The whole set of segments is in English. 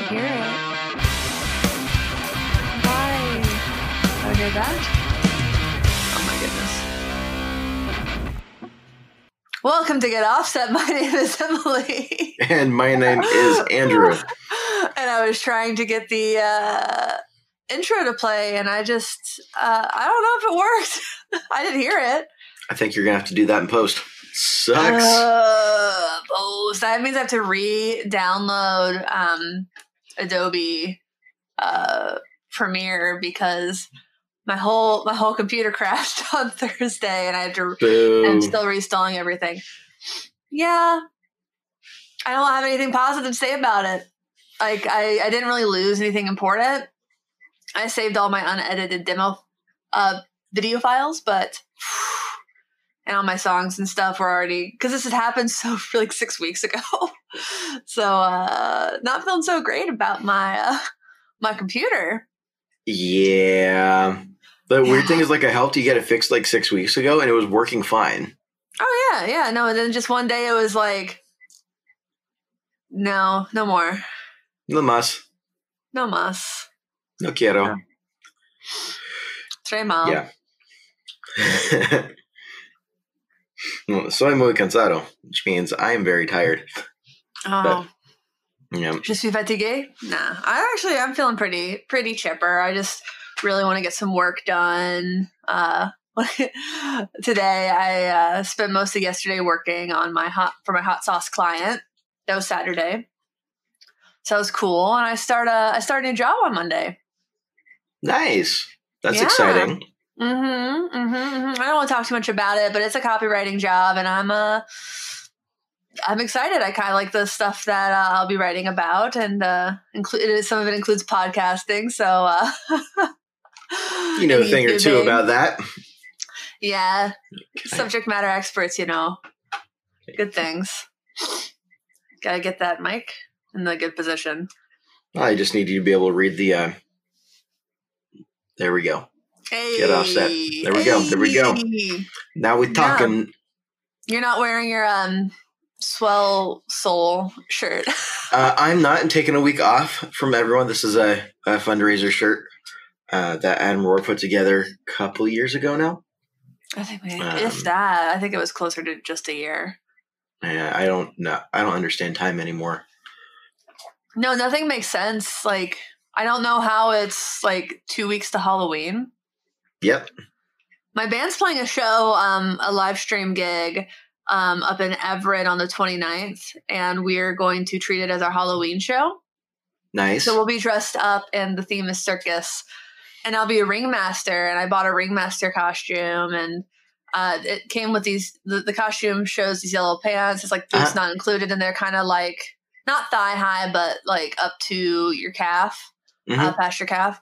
don't hear it. Why? Don't hear that? Oh my goodness. Welcome to Get Offset. My name is Emily. And my name is Andrew. and I was trying to get the uh, intro to play, and I just, uh, I don't know if it worked. I didn't hear it. I think you're gonna have to do that in post. Sucks. Uh, post. That means I have to re-download um, Adobe uh, Premiere because my whole my whole computer crashed on Thursday, and I had to. Boo. I'm still reinstalling everything. Yeah, I don't have anything positive to say about it. Like I, I didn't really lose anything important. I saved all my unedited demo uh, video files, but and all my songs and stuff were already because this had happened so for like six weeks ago. so uh not feeling so great about my uh my computer. yeah. The weird thing is, like, I helped you get it fixed like six weeks ago, and it was working fine. Oh yeah, yeah, no, and then just one day it was like no, no more. No mas. No mas. No quiero. Mal. Yeah. Soy muy cansado, which means I am very tired. Oh. Yeah. Je suis fatigué? Nah. I actually I'm feeling pretty pretty chipper. I just really want to get some work done. Uh today I uh, spent most of yesterday working on my hot for my hot sauce client. That was Saturday. So it was cool. And I start a I start a new job on Monday. Nice. That's Yeah. exciting. Mm-hmm, mm-hmm, mm-hmm. I don't want to talk too much about it, but it's a copywriting job, and I'm uh, I'm excited. I kind of like the stuff that uh, I'll be writing about, and uh, include some of it includes podcasting. So uh, You know a and thing or two about that. Yeah, subject matter experts, you know, good things. Gotta get that mic in the good position. I just need you to be able to read the. Uh, there we go. Hey, Get offset. There we go, there we go. Now we're talking. You're not wearing your um swell soul shirt. Uh, I'm not taking a week off from everyone. This is a, a fundraiser shirt uh, that Adam Rohr put together a couple years ago now. I think we, Um, if that, I think it was closer to just a year. Uh, I don't know. I don't understand time anymore. No, nothing makes sense. Like I don't know how it's like two weeks to Halloween. Yep. My band's playing a show, um, a live stream gig, um, up in Everett on the 29th, and we're going to treat it as our Halloween show. Nice. So we'll be dressed up, and the theme is circus. And I'll be a ringmaster, and I bought a ringmaster costume, and uh, it came with these. The, the costume shows these yellow pants. It's like boots Uh-huh. not included, and they're kind of like not thigh high, but like up to your calf, Mhm. uh, past your calf.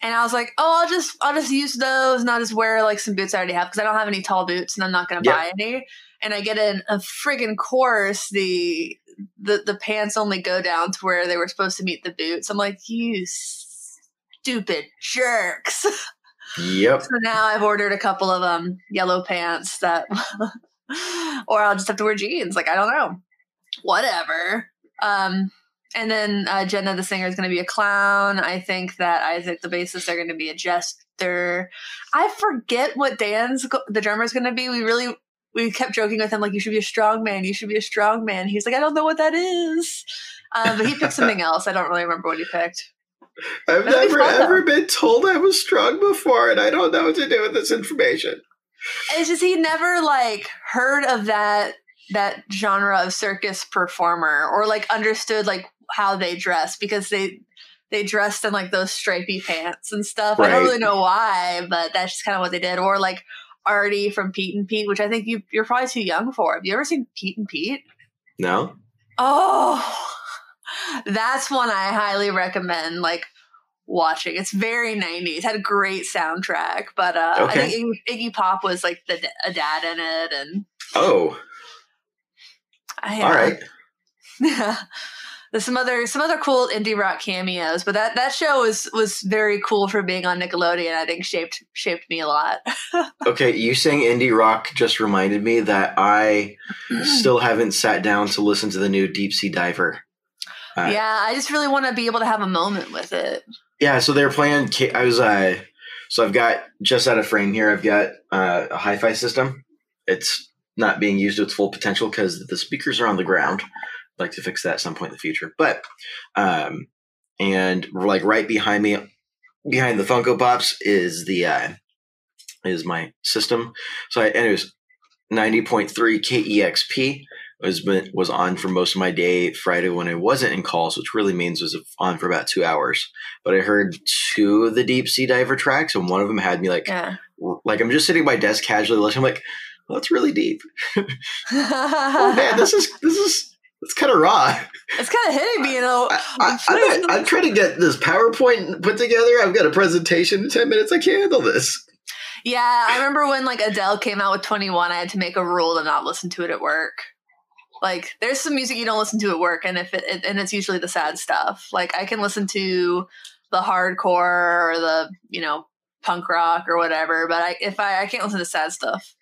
And I was like, oh, I'll just I'll just use those, and I'll just wear like some boots I already have because I don't have any tall boots, and I'm not gonna Yep. buy any. And I get in a friggin' course the the the pants only go down to where they were supposed to meet the boots. I'm like, you stupid jerks. yep. so now I've ordered a couple of um yellow pants that, or I'll just have to wear jeans. Like I don't know, whatever. Um, and then uh, Jenna the singer is going to be a clown. I think that Isaac the bassist are going to be a jester. I forget what Dan's go- the drummer is going to be. We really we kept joking with him like you should be a strong man. You should be a strong man. He's like I don't know what that is. Um, but he picked something else. I don't really remember what he picked. I've That'd be never fun, though. ever been told I was strong before, and I don't know what to do with this information. It's just he never like heard of that that genre of circus performer or like understood like how they dress because they they dressed in like those stripy pants and stuff. I don't really know why, but that's just kind of what they did. Or like Artie from Pete and Pete, which I think you you're probably too young for. Have you ever seen Pete and Pete? No. Oh, that's one I highly recommend. Like watching. It's very 90s. Had a great soundtrack, but uh, I think Iggy, Iggy Pop was like the a dad in it, and Oh, I, all right. Yeah. There's some other some other cool indie rock cameos, but that that show was was very cool for being on Nickelodeon. I think shaped shaped me a lot. Okay, you saying indie rock just reminded me that I still haven't sat down to listen to the new Deep Sea Diver Uh, yeah, I just really want to be able to have a moment with it. Yeah, so they're playing. I was uh, so I've got just out of frame here. I've got uh, a hi-fi system. It's not being used to its full potential because the speakers are on the ground. Like to fix that at some point in the future, but um, and like right behind me, behind the Funko Pops is the uh, is my system. So I, and it was ninety point three KEXP was been, was on for most of my day Friday when I wasn't in calls, which really means was on for about two hours. But I heard two of the Deep Sea Diver tracks, and one of them had me like, Yeah. like I'm just sitting at my desk casually listening. I'm like, well, that's really deep. Oh man, this is this is it's kind of raw. it's kind of hitting me, you know. I, I, I'm, I'm trying to get this PowerPoint put together. I've got a presentation in ten minutes. I can't handle this. Yeah, I remember when like Adele came out with 21, I had to make a rule to not listen to it at work. Like there's some music you don't listen to at work and if it, it and it's usually the sad stuff. Like I can listen to the hardcore or the, you know, punk rock or whatever, but I if I I can't listen to sad stuff.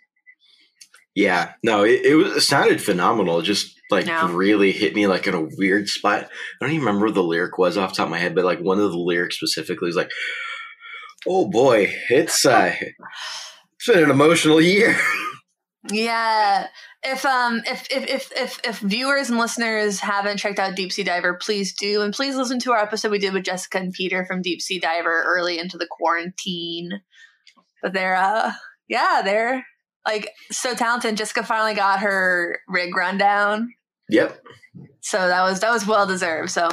Yeah, no, it, it was it sounded phenomenal. It just like Yeah. really hit me like in a weird spot. I don't even remember what the lyric was off the top of my head, but like one of the lyrics specifically was like, "Oh boy, it's uh, it's been an emotional year." Yeah. If um if if if if, if viewers and listeners haven't checked out Deep Sea Diver, please do, and please listen to our episode we did with Jessica and Peter from Deep Sea Diver early into the quarantine. But they're uh yeah they're like so talented. Jessica finally got her rig rundown, yep. so that was that was well deserved. So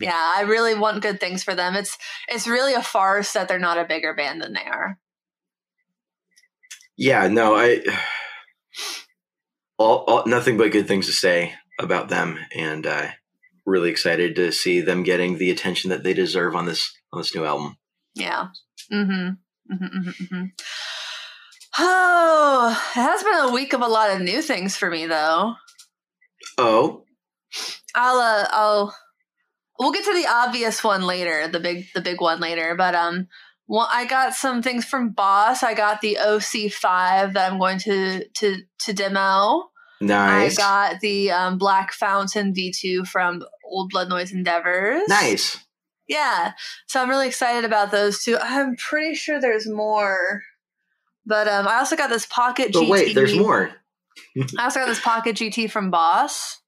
yeah, I really want good things for them. It's it's really a farce that they're not a bigger band than they are. Yeah, no, I all, all nothing but good things to say about them, and uh, really excited to see them getting the attention that they deserve on this on this new album. Yeah. Mm-hmm. Mm-hmm, mm-hmm, mm-hmm. Oh, it has been a week of a lot of new things for me, though. Oh, I'll, uh, I'll, we'll get to the obvious one later, the big, the big one later. But um, well, I got some things from Boss. I got the OC5 that I'm going to to to demo. nice, I got the um, Black Fountain V2 from Old Blood Noise Endeavors. nice. Yeah. So I'm really excited about those two. I'm pretty sure there's more. But um, I also got this Pocket But GT. wait, there's more. I also got this Pocket GT from Boss.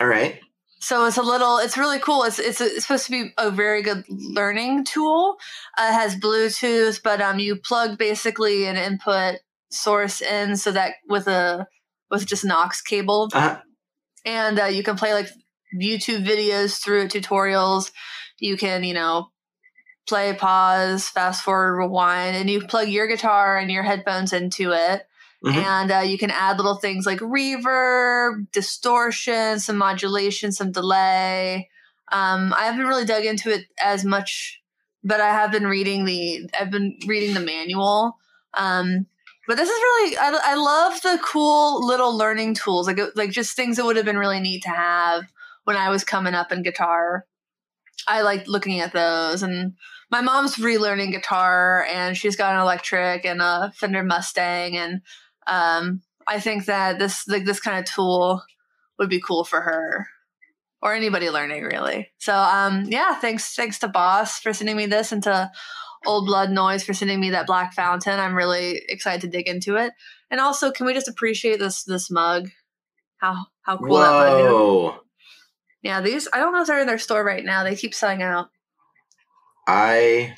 All right. So it's a little, it's really cool. It's it's, it's supposed to be a very good learning tool. Uh, it has Bluetooth, but um, you plug basically an input source in so that with a with just an aux cable, Uh, and uh, you can play like YouTube videos through it, tutorials. You can, you know, play, pause, fast forward, rewind, and you plug your guitar and your headphones into it. Mhm. And uh, you can add little things like reverb, distortion, some modulation, some delay. Um, I haven't really dug into it as much, but I have been reading the I've been reading the manual. Um, but this is really I, I love the cool little learning tools like like just things that would have been really neat to have when I was coming up in guitar. I like looking at those and my mom's relearning guitar and she's got an electric and a Fender Mustang and um, I think that this like this kind of tool would be cool for her or anybody learning really. So um, yeah, thanks thanks to Boss for sending me this and to Old Blood Noise for sending me that Black Fountain. I'm really excited to dig into it. And also, can we just appreciate this this mug? How how cool that mug is. Yeah, these I don't know if they're in their store right now. They keep selling out. I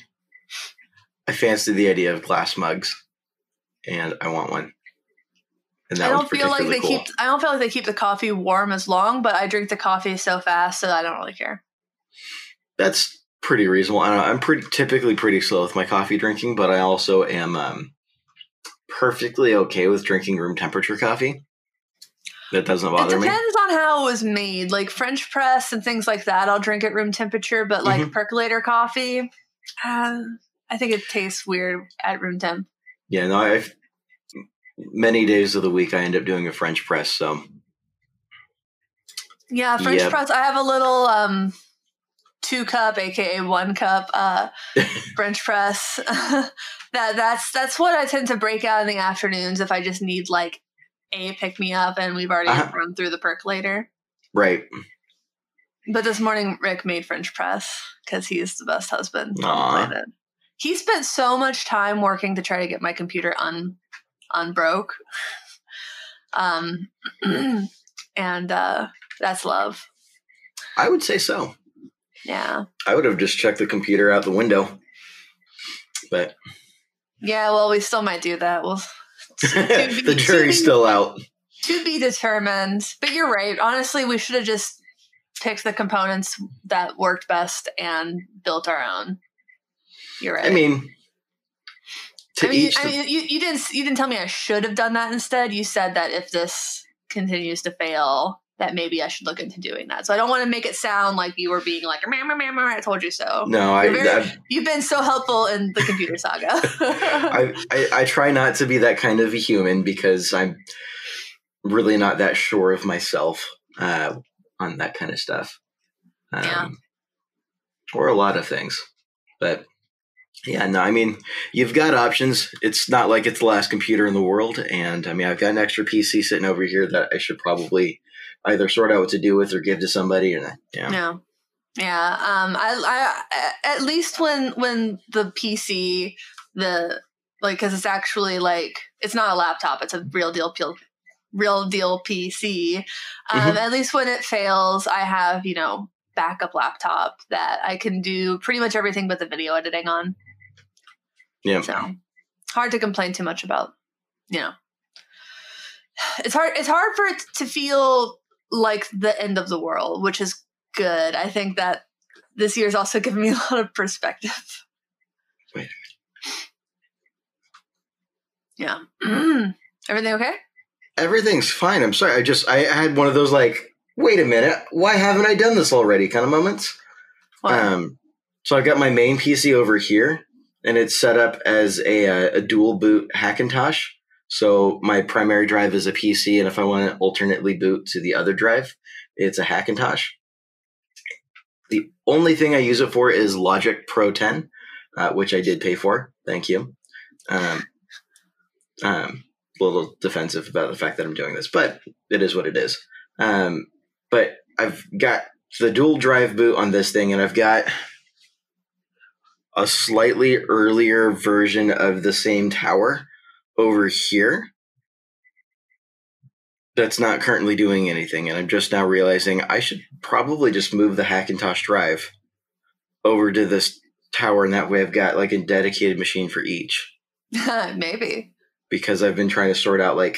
I fancy the idea of glass mugs, and I want one. And that I don't feel like they cool. keep I don't feel like they keep the coffee warm as long, but I drink the coffee so fast so I don't really care. That's pretty reasonable. I I'm pretty typically pretty slow with my coffee drinking, but I also am um, perfectly okay with drinking room temperature coffee. That doesn't bother me. It depends on how it was made. Like French press and things like that, I'll drink at room temperature, but like Mm-hmm. percolator coffee, uh, I think it tastes weird at room temp. Yeah, no, I've many days of the week I end up doing a French press. So Yeah, French press. I have a little um two cup, aka one cup, uh French press. that that's that's what I tend to break out in the afternoons if I just need like a pick me up and we've already Uh-huh. run through the percolator. right, But this morning, Rick made French press because he's the best husband on the planet. He spent so much time working to try to get my computer un unbroke. Um, and uh, that's love. I would say so. Yeah. I would have just checked the computer out the window. But Yeah, well, we still might do that. We'll the jury's still out. to be determined. But you're right. Honestly, we should have just picked the components that worked best and built our own. You're right. I mean, I mean, I mean you, you didn't you didn't tell me I should have done that instead. You said that if this continues to fail, that maybe I should look into doing that. So I don't want to make it sound like you were being like, "Meh, meh, meh, I told you so. no, I, very- I, You've been so helpful in the computer saga. I, I I try not to be that kind of a human because I'm really not that sure of myself uh, on that kind of stuff. Um, Yeah. Or a lot of things, but yeah, no. I mean, you've got options. It's not like it's the last computer in the world, and I mean, I've got an extra PC sitting over here that I should probably either sort out what to do with or give to somebody. And yeah, Yeah. Yeah. Um I I at least when when the PC the like cuz it's actually like it's not a laptop, it's a real deal P- real deal PC. Um Mhm. at least when it fails, I have, you know, backup laptop that I can do pretty much everything but the video editing on. yeah. So hard to complain too much about, you know. It's hard it's hard for it to feel like the end of the world, which is good. I think that this year's also given me a lot of perspective. Wait. Yeah. Everything okay? Everything's fine. I'm sorry. I just I had one of those like, wait a minute, why haven't I done this already? kind of moments. Um, so I've got my main PC over here, and it's set up as a, uh, a dual boot Hackintosh. So my primary drive is a PC, and if I want to alternately boot to the other drive, it's a Hackintosh. The only thing I use it for is Logic Pro 10, uh, which I did pay for. Thank you. Um, um, a little defensive about the fact that I'm doing this, but it is what it is. Um, but I've got the dual drive boot on this thing, and I've got a slightly earlier version of the same tower over here that's not currently doing anything. And I'm just now realizing I should probably just move the Hackintosh drive over to this tower, and that way I've got like a dedicated machine for each Maybe. because I've been trying to sort out like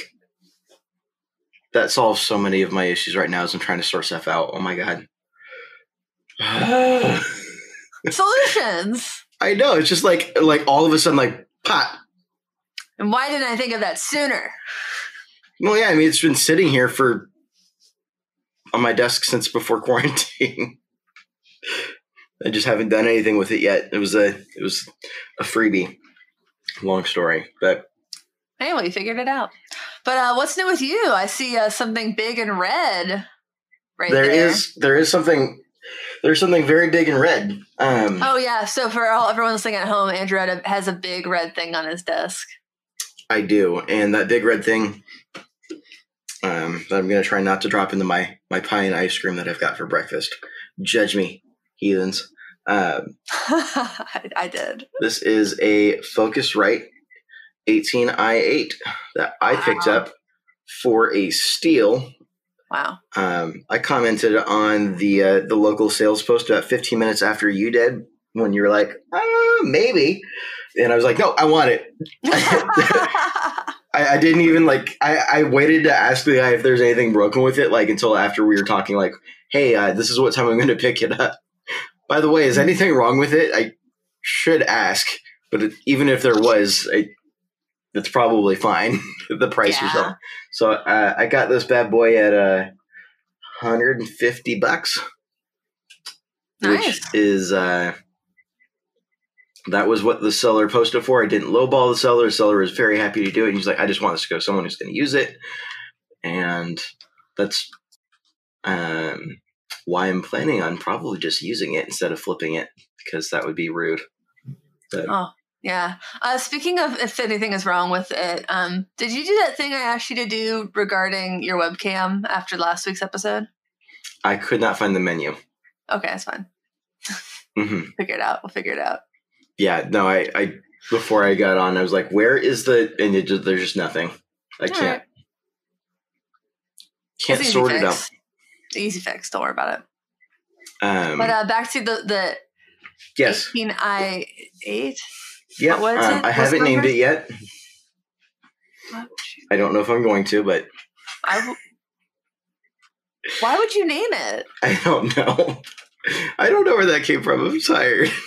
that solves so many of my issues right now as I'm trying to sort stuff out. Oh my god. Solutions. I know, it's just like like all of a sudden like pop. And why didn't I think of that sooner? Well yeah, I mean it's been sitting here for on my desk since before quarantine. I just haven't done anything with it yet. It was a it was a freebie. Long story. But Anyway, you figured it out. But uh, what's new with you? I see uh, something big and red right there there. is there is something there's something very big and red. Um Oh yeah. So for all everyone listening at home, Andrew had a, has a big red thing on his desk. I do, and that big red thing um, that I'm going to try not to drop into my my pie and ice cream that I've got for breakfast. Judge me, heathens. Um, I, I did. this is a Focusrite 18i8 that I picked up for a steal. Wow. Um, I commented on the uh, the local sales post about 15 minutes after you did when you were like, uh, maybe, and I was like, no, I want it. I, I didn't even like. I, I waited to ask the guy if there's anything broken with it, like until after we were talking. Like, hey, uh, this is what time I'm going to pick it up. By the way, is anything wrong with it? I should ask, but it, even if there was, I, it's probably fine. the price was Yeah. up. So uh, I got this bad boy at uh, 150 bucks, nice. which is uh, that was what the seller posted for. I didn't lowball the seller. The seller was very happy to do it. And he's like, I just want this to go to someone who's going to use it. And that's um, why I'm planning on probably just using it instead of flipping it because that would be rude. But Oh, yeah. Uh, speaking of if anything is wrong with it, um, did you do that thing I asked you to do regarding your webcam after last week's episode? I could not find the menu. Okay, that's fine. hmm Figure it out. We'll figure it out. Yeah, no, I, I before I got on, I was like, "Where is the?" And it just, there's just nothing. I All can't right. can't sort it out. Easy fix. Don't worry about it. Um, But uh, back to the the yes, 18i eight. yeah. um, it? I What's haven't named it yet. I don't know if I'm going to, but I w- Why would you name it? I don't know. I don't know where that came from. I'm tired.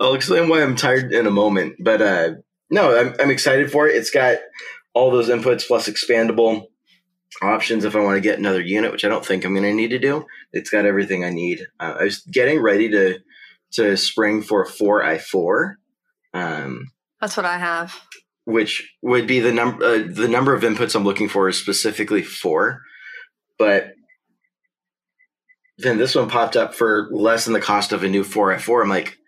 I'll explain why I'm tired in a moment. But uh, no, I'm, I'm excited for it. It's got all those inputs plus expandable options if I want to get another unit, which I don't think I'm going to need to do. It's got everything I need. Uh, I was getting ready to to spring for a 4i4, um, That's what I have. which would be the number uh, the number of inputs I'm looking for is specifically four, but then this one popped up for less than the cost of a new 4i4. I'm like,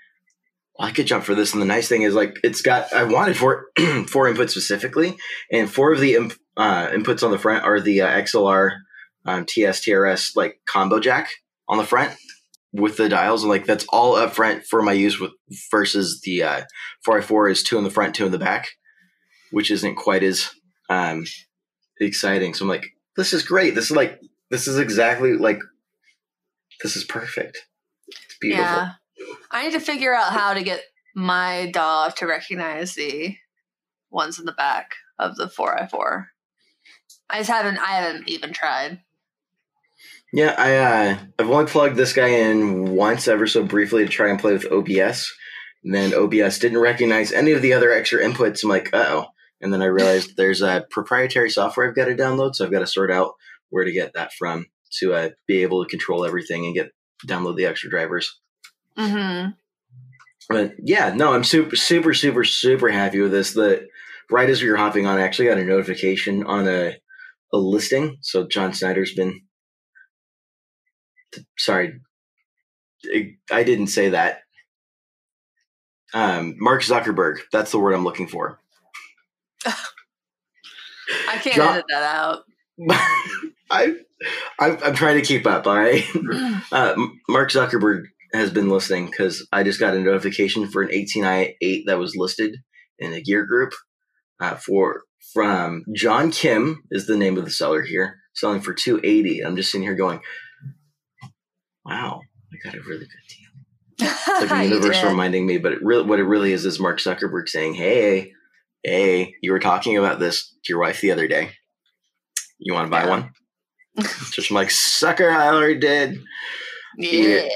I could jump for this. And the nice thing is, like, it's got, I wanted four, four inputs specifically, and four of the imp, uh, inputs on the front are the uh, XLR um, TS TRS like combo jack on the front with the dials. And like, that's all up front for my use with versus the uh, 4i4 is two in the front, two in the back, which isn't quite as um, exciting. So I'm like, this is great. This is like, this is exactly like, this is perfect. It's beautiful. Yeah. I need to figure out how to get my DAW to recognize the ones in the back of the 4i4. I just haven't I haven't even tried. Yeah, I uh, I've only plugged this guy in once, ever so briefly, to try and play with OBS. And then OBS didn't recognize any of the other extra inputs. I'm like, uh oh. And then I realized there's a proprietary software I've got to download, so I've got to sort out where to get that from to uh, be able to control everything and get download the extra drivers. Mm-hmm. But yeah, no, I'm super, super, super, super happy with this. That right as we were hopping on, I actually got a notification on a a listing. So John Snyder's been sorry, I didn't say that. Um, Mark Zuckerberg. That's the word I'm looking for. I can't John- edit that out. I, I'm, I'm trying to keep up. All right. Uh, Mark Zuckerberg has been listening because I just got a notification for an 18i8 that was listed in a gear group uh, for from John Kim is the name of the seller here, selling for 280. I'm just sitting here going, "Wow, I got a really good deal." It's like the universe reminding me, but it really, what it really is is Mark Zuckerberg saying, "Hey, hey, you were talking about this to your wife the other day. You want to buy Yeah. one?" Just I'm like, "Sucker, I already did." Yeah.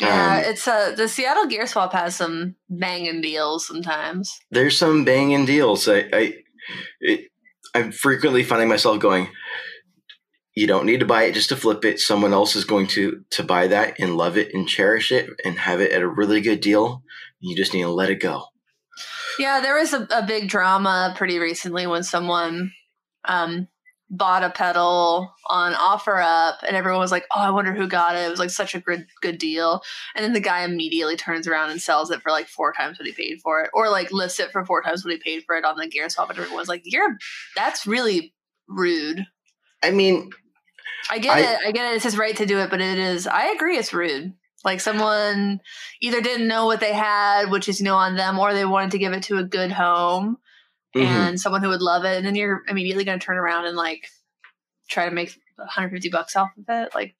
Yeah, Um, it's a the Seattle Gear Swap has some banging deals sometimes. there's some banging deals. I, I, it, I'm frequently finding myself going, you don't need to buy it just to flip it. Someone else is going to to buy that and love it and cherish it and have it at a really good deal. You just need to let it go. Yeah, there was a, a big drama pretty recently when someone um bought a pedal on OfferUp and everyone was like, "Oh, I wonder who got it." It was like such a good good deal. And then the guy immediately turns around and sells it for like four times what he paid for it or like lists it for four times what he paid for it on the Gear Swap and everyone's like, "You're that's really rude." I mean, I get I- it. I get it. It's his right to do it, but it is. I agree. It's rude. Like someone either didn't know what they had, which is you know on them, or they wanted to give it to a good home mhm. and someone who would love it, and then you're immediately going to turn around and like try to make 150 bucks off of it. Like,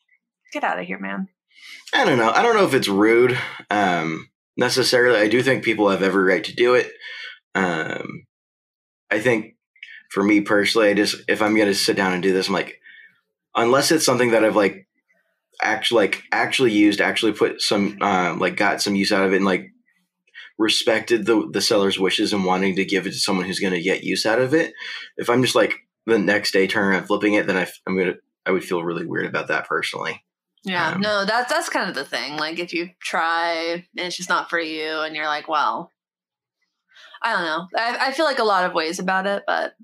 get out of here, man. I don't know. I don't know if it's rude um, necessarily. I do think people have every right to do it. Um, I think for me personally, I just if I'm going to sit down and do this, I'm like, unless it's something that I've like actually like actually used, actually put some um, like got some use out of it, and like respected the the seller's wishes and wanting to give it to someone who's going to get use out of it. If I'm just like the next day turning around flipping it, then I, I'm gonna I would feel really weird about that personally. Yeah, Um, no, that's that's kind of the thing. Like, if you try and it's just not for you, and you're like, well, I don't know. I, I feel like a lot of ways about it, but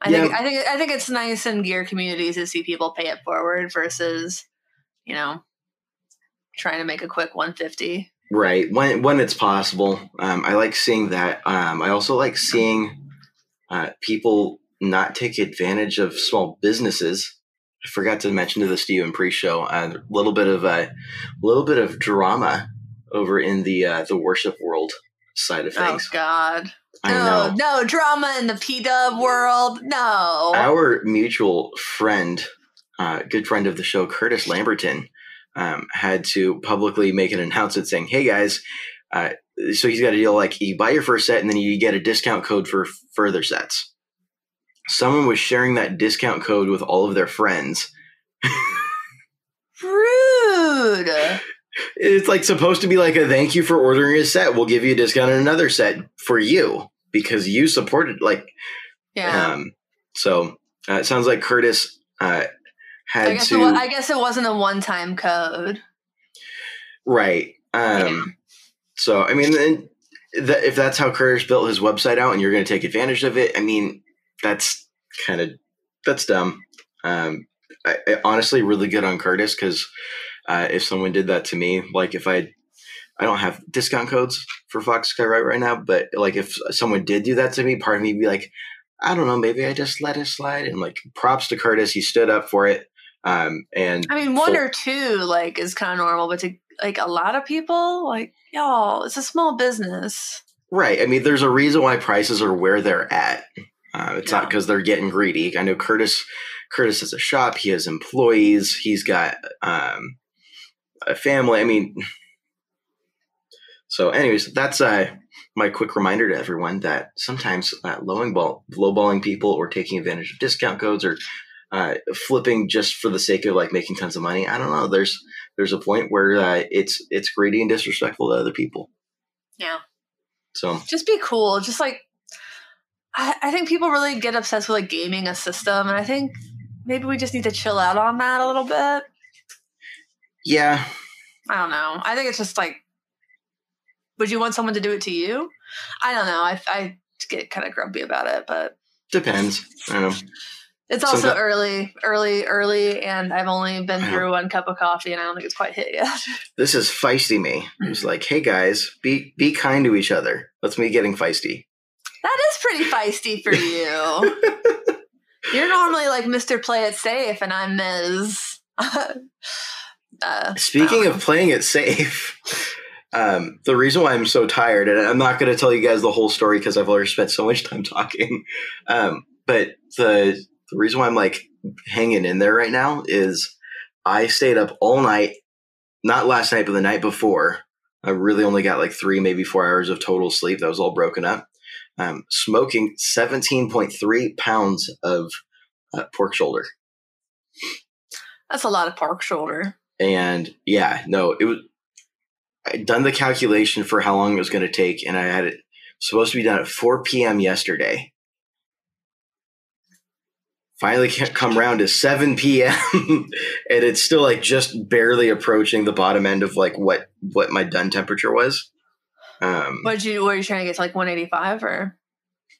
I think I think I think it's nice in gear communities to see people pay it forward versus, you know, trying to make a quick 150. Right when when it's possible, um, I like seeing that. Um, I also like seeing uh, people not take advantage of small businesses I forgot to mention to this to you in pre-show a little bit of a little bit of drama over in the uh, the worship world side of things. Oh. God. I no, know no drama in the P Dub world. No. our mutual friend, uh, good friend of the show, Curtis Lamberton, um, had to publicly make an announcement saying, "Hey guys." Uh, so he's got a deal like you buy your first set and then you get a discount code for further sets. Someone was sharing that discount code with all of their friends. Rude. It's like supposed to be like a thank you for ordering a set. We'll give you a discount on another set for you because you supported. Like, Yeah. um, so uh, it sounds like Curtis uh, had I guess, to it wa- I guess it wasn't a one time code. right. Um, So I mean, if that's how Curtis built his website out, and you're going to take advantage of it, I mean, that's kind of that's dumb. Um, I, I honestly really good on Curtis because uh, if someone did that to me, like if I, I don't have discount codes for Fox Sky right right now, but like if someone did do that to me, part of me would be like, I don't know, maybe I just let it slide. And like, props to Curtis, he stood up for it. Um, and I mean, one or two like is kind of normal, but to like a lot of people, like y'all, it's a small business. Right. I mean, there's a reason why prices are where they're at. Uh, it's not because they're getting greedy. I know Curtis. Curtis has a shop. He has employees. He's got um, a family. I mean, so anyways, that's uh, my quick reminder to everyone that sometimes uh, lowing ball, lowballing people, or taking advantage of discount codes, or uh, flipping just for the sake of like making tons of money. I don't know. There's there's a point where uh, it's it's greedy and disrespectful to other people. Yeah. So Just be cool. Just like I, I think people really get obsessed with like gaming a system, and I think maybe we just need to chill out on that a little bit. yeah, I don't know. I think it's just like, would you want someone to do it to you? I don't know. I, I get kind of grumpy about it, but Depends. I don't know. It's also Someti- early, early, early, and I've only been through one cup of coffee, and I don't think it's quite hit yet. This is feisty me. It's like, hey guys, be be kind to each other. That's me getting feisty. that is pretty feisty for you. You're normally like Mr. Play It Safe, and I'm Ms. uh, Speaking of playing it safe, um, the reason why I'm so tired, and I'm not going to tell you guys the whole story because I've already spent so much time talking. Um, but the the reason why I'm like hanging in there right now is I stayed up all night, not last night, but the night before. I really only got like three, maybe four hours of total sleep. That was all broken up. Um, smoking 17.3 pounds of uh, pork shoulder. that's a lot of pork shoulder. And yeah, no, it was. I'd done the calculation for how long it was going to take, and I had it supposed to be done at 4 p.m. yesterday. Finally, come around to 7 p.m. and it's still like just barely approaching the bottom end of like what what my done temperature was. Um, What did you? Were you trying to get to like 185 or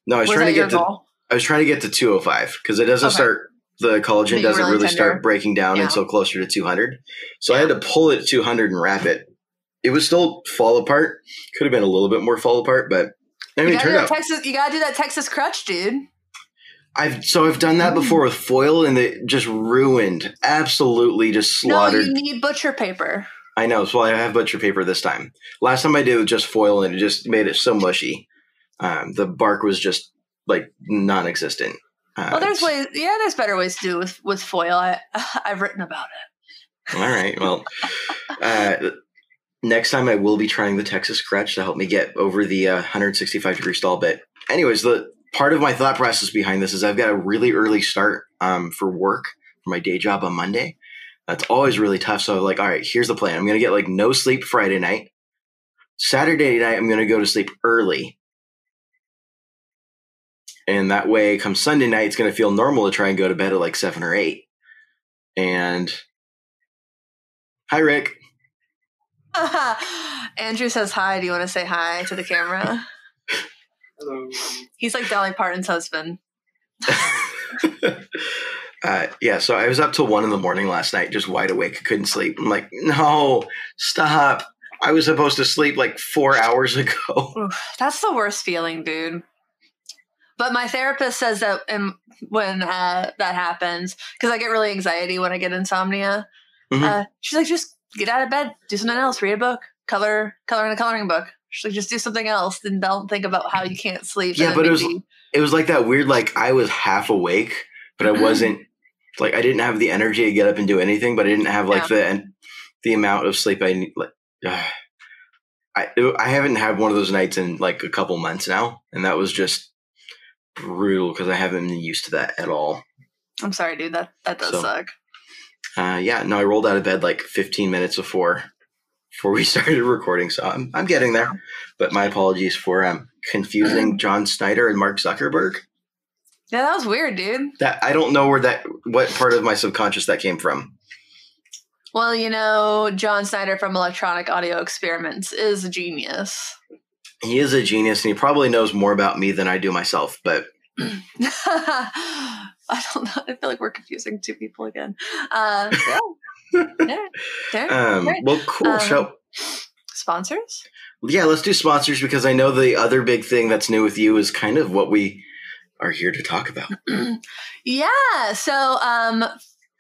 no, I was was trying to get to goal? I was trying to get to 205 because it doesn't Okay. start the collagen Being doesn't really really start breaking down Yeah. until closer to 200. So I had to pull it 200 and wrap it. It was still fall apart. Could have been a little bit more fall apart, but I mean, You it gotta, do turned that out. Texas, you gotta do that Texas crutch, dude. I've so I've done that before with foil, and it just ruined, absolutely just slaughtered. No, you need butcher paper. I know. So I have butcher paper this time. Last time I did it with just foil, and it just made it so mushy. Um, the bark was just like non-existent. Uh, Well, there's ways. Yeah, there's better ways to do it with with foil. I I've written about it. All right. Well, uh, next time I will be trying the Texas crutch to help me get over the uh, 165 degree stall bit. Anyways, the part of my thought process behind this is I've got a really early start um, for work for my day job on Monday. That's always really tough. So, like, all right, here's the plan. I'm to get like no sleep Friday night. Saturday night, I'm to go to sleep early. And that way, come Sunday night, it's to feel normal to try and go to bed at like seven or eight. And hi, Rick. Andrew says hi. Do you want to say hi to the camera? Hello. He's like Dolly Parton's husband. uh, yeah, so I was up till one in the morning last night, just wide awake, couldn't sleep. I'm like, no, stop. I was supposed to sleep like four hours ago. Oof, that's the worst feeling, dude. But my therapist says that um, when uh, that happens, because I get really anxiety when I get insomnia, Mhm. uh, she's like, just get out of bed, do something else, read a book, color, color in a coloring book. She's like, just do something else, and don't think about how you can't sleep. Yeah, but it was- maybe- It was like that weird, like I was half awake, but I wasn't like I didn't have the energy to get up and do anything, but I didn't have like the the amount of sleep I need. Like, I I haven't had one of those nights in like a couple months now, and that was just brutal because I haven't been used to that at all. I'm sorry, dude. That that does So- suck. Uh, yeah, no, I rolled out of bed like 15 minutes before before we started recording, so I'm I'm getting there. But my apologies for um confusing John Snyder and Mark Zuckerberg. Yeah, that was weird, dude. That I don't know where that what part of my subconscious that came from. Well, you know, John Snyder from Electronic Audio Experiments is a genius. He is a genius, and he probably knows more about me than I do myself. But I don't know. I feel like we're confusing two people again. Uh, yeah. Yeah. um, Right. well, cool. Um, so Sponsors? yeah, let's do sponsors because I know the other big thing that's new with you is kind of what we are here to talk about. yeah. So um,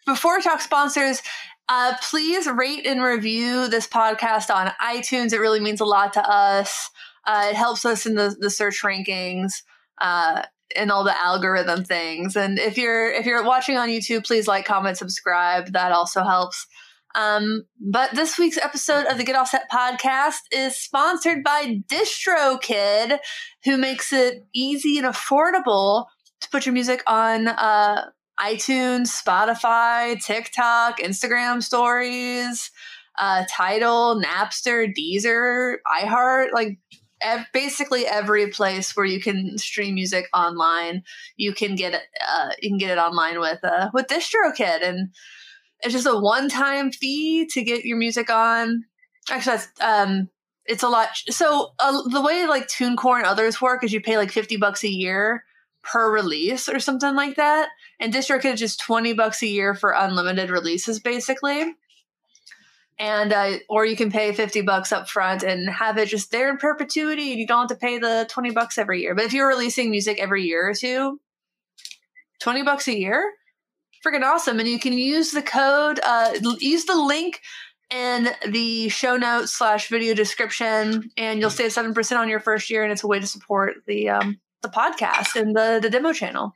before we talk sponsors, uh, please rate and review this podcast on iTunes. It really means a lot to us. Uh, it helps us in the, the search rankings uh, and all the algorithm things. And if you're if you're watching on YouTube, please like, comment, subscribe. That also helps. Um, but this week's episode of the Get Offset podcast is sponsored by DistroKid, who makes it easy and affordable to put your music on uh, iTunes, Spotify, TikTok, Instagram stories, uh, Tidal, Napster, Deezer, iHeart, like ev- basically every place where you can stream music online, you can get it. Uh, you can get it online with uh, with DistroKid, and it's just a one-time fee to get your music on. Actually, that's um, it's a lot. So uh, the way like TuneCore and others work is you pay like fifty bucks a year per release or something like that. And DistroKid is just 20 bucks a year for unlimited releases, basically. And, uh, or you can pay 50 bucks up front and have it just there in perpetuity and you don't have to pay the 20 bucks every year. But if you're releasing music every year or two, 20 bucks a year, freaking awesome. And you can use the code, uh, use the link in the show notes slash video description and you'll save 7% on your first year. And it's a way to support the, um, the podcast and the, the demo channel.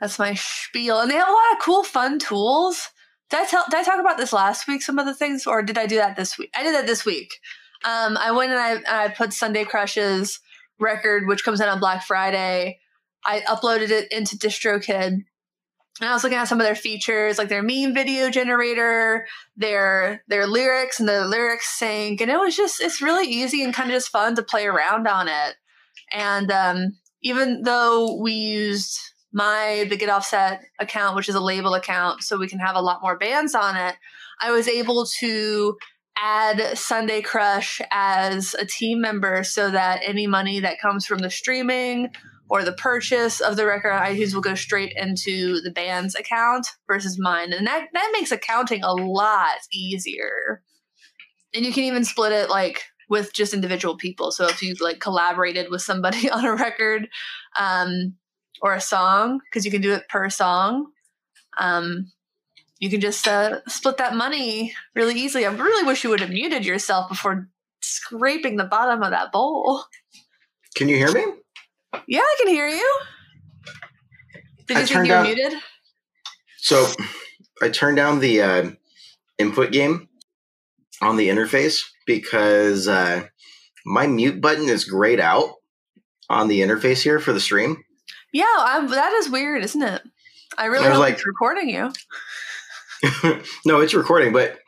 That's my spiel. And they have a lot of cool, fun tools. Did I, tell, did I talk about this last week, some of the things, or did I do that this week? I did that this week. Um, I went and I, I put Sunday Crush's record, which comes out on Black Friday. I uploaded it into DistroKid. And I was looking at some of their features, like their meme video generator, their their lyrics and the lyrics sync, and it was just it's really easy and kind of just fun to play around on it. And um, even though we used my the Get Offset account, which is a label account, so we can have a lot more bands on it, I was able to add Sunday Crush as a team member so that any money that comes from the streaming or the purchase of the record on iTunes will go straight into the band's account versus mine. And that, that makes accounting a lot easier. And you can even split it like with just individual people. So if you've like collaborated with somebody on a record um, or a song, because you can do it per song, um, you can just uh, split that money really easily. I really wish you would have muted yourself before scraping the bottom of that bowl. Can you hear me? Yeah, I can hear you. Did I you think turned you were down- muted? So I turned down the uh, input gain on the interface because uh, my mute button is grayed out on the interface here for the stream. Yeah, I'm, that is weird, isn't it? I really I was like- it's recording you. no, it's recording, but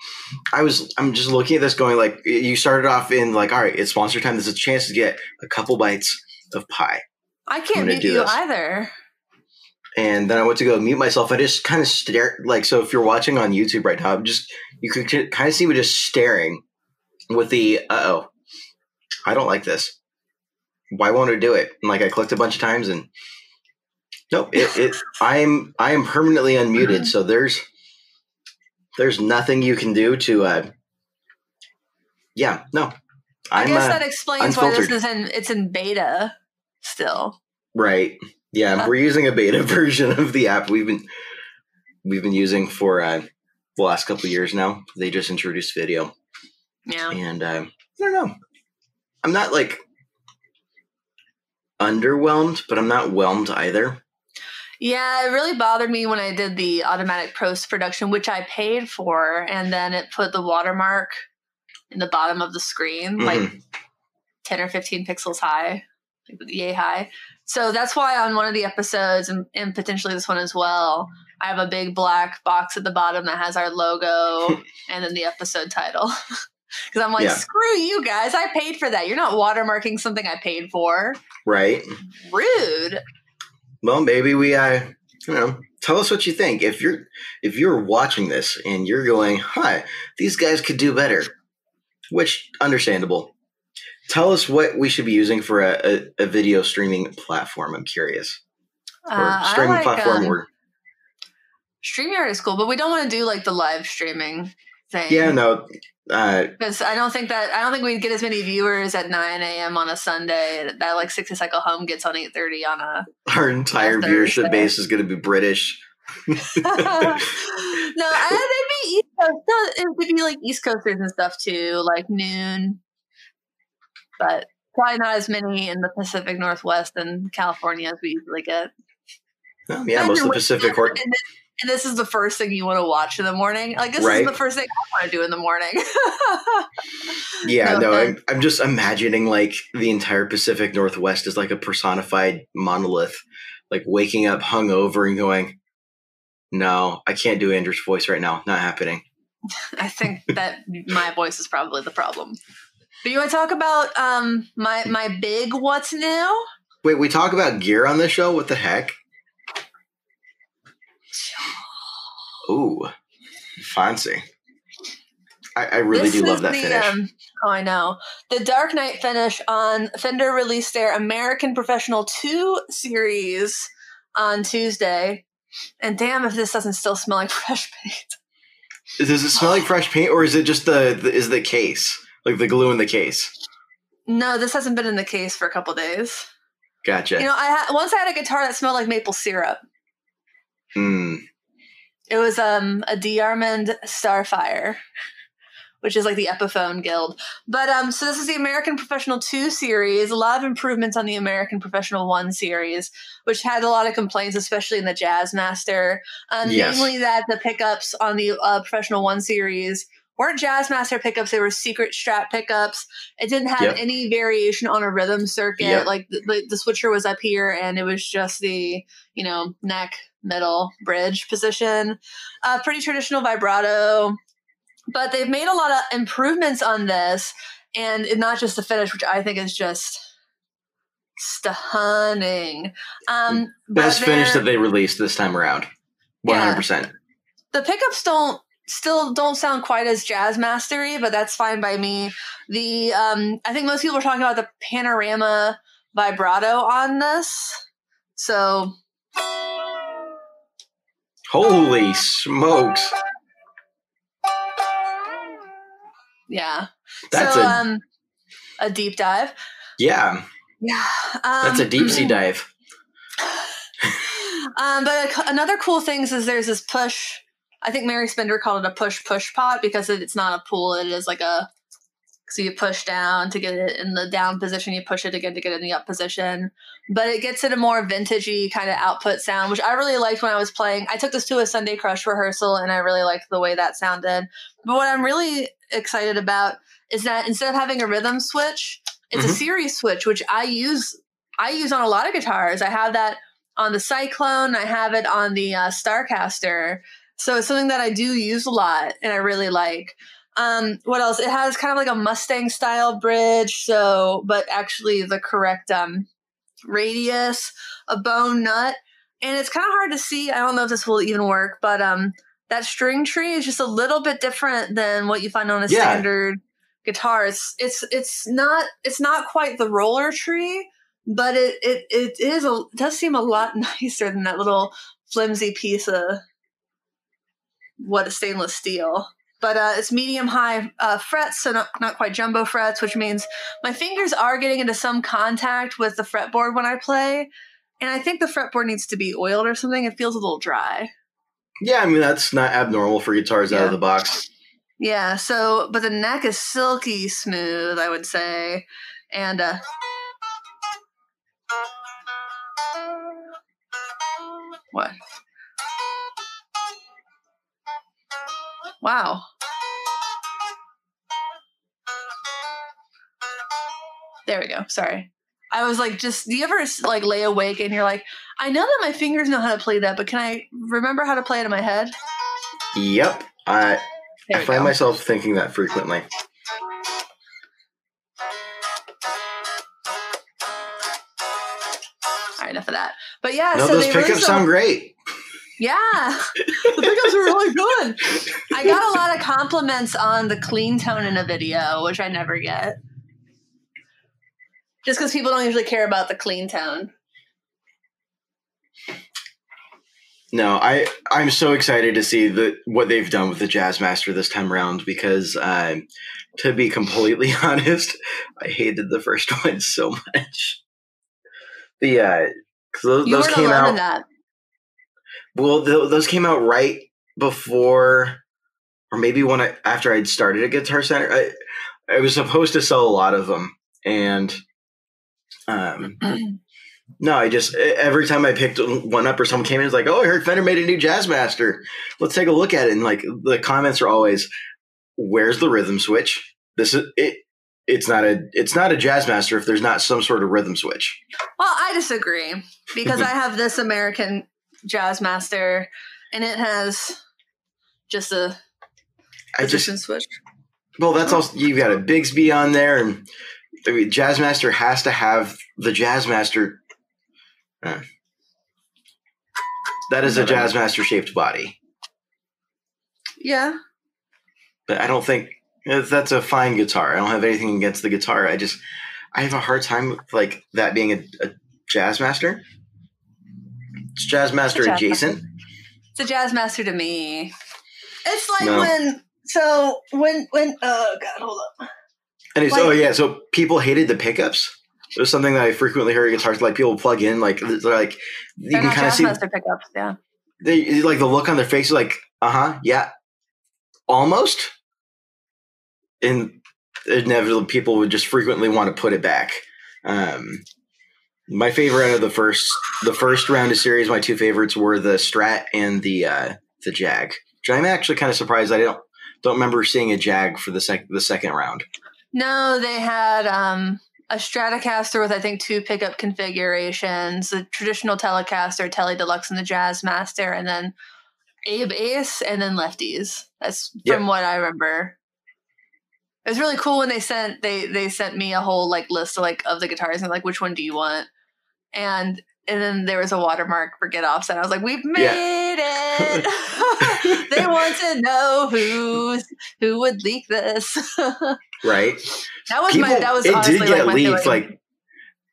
I was I'm just looking at this going like you started off in like all right, it's sponsor time. There's a chance to get a couple bites of pie. I can't mute you this. either. And then I went to go mute myself. I just kind of stare like so. If you're watching on YouTube right now, I'm just you could kind of see me just staring with the uh oh, I don't like this. Why won't it do it? And like I clicked a bunch of times and nope. It, it I'm I am permanently unmuted. So there's there's nothing you can do to uh yeah no. I I'm guess uh, that explains why this is in it's in beta still. Right. Yeah, Uh, we're using a beta version of the app we've been we've been using for uh, the last couple of years now. They just introduced video, Yeah. and uh, I don't know. I'm not like underwhelmed, but I'm not whelmed either. Yeah, it really bothered me when I did the automatic post production, which I paid for, and then it put the watermark in the bottom of the screen, like Mhm. 10 or 15 pixels high, like yay high. So that's why on one of the episodes, and, and potentially this one as well, I have a big black box at the bottom that has our logo and then the episode title. Because I'm like, Yeah. screw you guys, I paid for that. You're not watermarking something I paid for. Right. Rude. Well, maybe we, uh, you know, tell us what you think. If you're if you're watching this and you're going, "Hi, these guys could do better," which understandable. Tell us what we should be using for a, a, a video streaming platform. I'm curious. Or Uh, streaming like, platform. um, or StreamYard is cool, but we don't want to do like the live streaming thing. yeah, no. Uh, Because I don't think that I don't think we'd get as many viewers at 9 a.m. on a Sunday that like 60 Cycle Hum gets on 8:30 on a. our entire viewership base is going to be British. no, I, they'd be East Coast. No, it would be like East Coasters and stuff too, like noon. But probably not as many in the Pacific Northwest and California as we usually get. Oh, yeah, most of the Pacific. Or- And, this- is the first thing you want to watch in the morning. Like this Right. is the first thing I want to do in the morning. Yeah, No no. I'm, I'm just imagining like the entire Pacific Northwest is like a personified monolith, like waking up hungover and going, "No, I can't do Andrew's voice right now. Not happening." I think that my voice is probably the problem. But you want to talk about um my my big what's new? Wait, we talk about gear on this show. What the heck? Ooh, fancy. I, I really do love that the, finish. Um, oh, I know. The Dark Knight finish on Fender released their American Professional 2 series on Tuesday. And damn if this doesn't still smell like fresh paint. Does it smell like fresh paint, or is it just the, the is the case like the glue in the case? No, this hasn't been in the case for a couple days. Gotcha. You know, I ha- once I had a guitar that smelled like maple syrup. Hmm. It was um a DeArmond Starfire, which is like the Epiphone Guild. But um, so this is the American Professional Two series. A lot of improvements on the American Professional One series, which had a lot of complaints, especially in the Jazzmaster. Um, Yes. namely that the pickups on the uh, Professional One series weren't Jazzmaster pickups; they were secret Strat pickups. It didn't have Yep. any variation on a rhythm circuit. Yep. Like the, the, switcher was up here, and it was just the you know neck middle bridge position uh, pretty traditional vibrato but they've made a lot of improvements on this and not just the finish which i think is just stunning um Best finish that they released this time around. Hundred percent. the pickups don't still don't sound quite as jazz mastery but that's fine by me the um i think most people are talking about the panorama vibrato on this so Holy smokes! yeah That's so a um a deep dive yeah. yeah um, That's a deep sea dive. Um, but a- another cool thing is there's this push. I think Mary Spender called it a push push pot because it's not a pull. It is like a so you push down to get it in the down position. You push it again to get it in the up position. But it gets it a more vintagey kind of output sound, which I really liked when I was playing. I took this to a Sunday Crush rehearsal, and I really liked the way that sounded. But what I'm really excited about is that instead of having a rhythm switch, it's a Mhm. series switch, which I use. I use on a lot of guitars. I have that on the Cyclone. I have it on the uh, Starcaster. So it's something that I do use a lot and I really like. Um, what else? It has kind of like a Mustang style bridge, so but actually the correct um, radius, a bone nut, and it's kind of hard to see. I don't know if this will even work, but um, that string tree is just a little bit different than what you find on a Yeah. standard guitar. It's it's it's not it's not quite the roller tree, but it it it is a it does seem a lot nicer than that little flimsy piece of what a stainless steel. but uh, it's medium high uh, frets, so not, not quite jumbo frets, which means my fingers are getting into some contact with the fretboard when I play. And I think the fretboard needs to be oiled or something. It feels a little dry. Yeah, I mean that's not abnormal for guitars out of the box. Yeah, so but the neck is silky smooth, I would say. And uh What? Wow. There we go. Sorry. I was like, just do you ever like lay awake and you're like, I know that my fingers know how to play that, but can I remember how to play it in my head? Yep, I, I find go. myself thinking that frequently. All right, enough of that. But yeah, No, so those they pickups sound great. Yeah, the pickups are really good. I got a lot of compliments on the clean tone in a video, which I never get. Just because people don't usually care about the clean tone. No, I I'm so excited to see the what they've done with the Jazzmaster this time around because um, to be completely honest, I hated the first one so much. The uh, those, those came out. Well, th- those came out right before, or maybe when I after I'd started at Guitar Center. I I was supposed to sell a lot of them, and um, no, I just every time I picked one up or someone came in, it's like, oh, I heard Fender made a new Jazzmaster. Let's take a look at it. And like the comments are always, "Where's the rhythm switch? This is it." It's not a it's not a Jazzmaster if there's not some sort of rhythm switch. Well, I disagree because I have this American Jazzmaster, and it has just a I just position switch. Well, that's also you've got a Bigsby on there, and I mean, Jazzmaster has to have the Jazzmaster. Uh, that is a Jazzmaster shaped body, Yeah, but I don't think uh, that's a fine guitar. I don't have anything against the guitar. I just I have a hard time with like that being a, a Jazzmaster. It's Jazzmaster It's a Jazzmaster. adjacent. it's a Jazzmaster to me. It's like No. when so when when oh god, hold up. And it's Like- oh yeah, so people hated the pickups. It was something that I frequently heard guitars like people plug in like they're like you They're can kind of see Jazzmaster pickups. Yeah. they like the look on their face is like uh-huh yeah almost and inevitably people would just frequently want to put it back um my favorite out of the first the first round of series my two favorites were the strat and the uh the jag which i'm actually kind of surprised i don't don't remember seeing a jag for the sec the second round No, they had um, a Stratocaster with I think two pickup configurations, the traditional Telecaster, Tele Deluxe, and the Jazzmaster, and then Abe Ace, and then lefties. That's Yep. from what I remember. It was really cool when they sent they they sent me a whole like list of like of the guitars and like which one do you want, and and then there was a watermark for Get Offset and I was like we've made it. they want to know who's who would leak this. right That was people my. That was it honestly did get like leaked like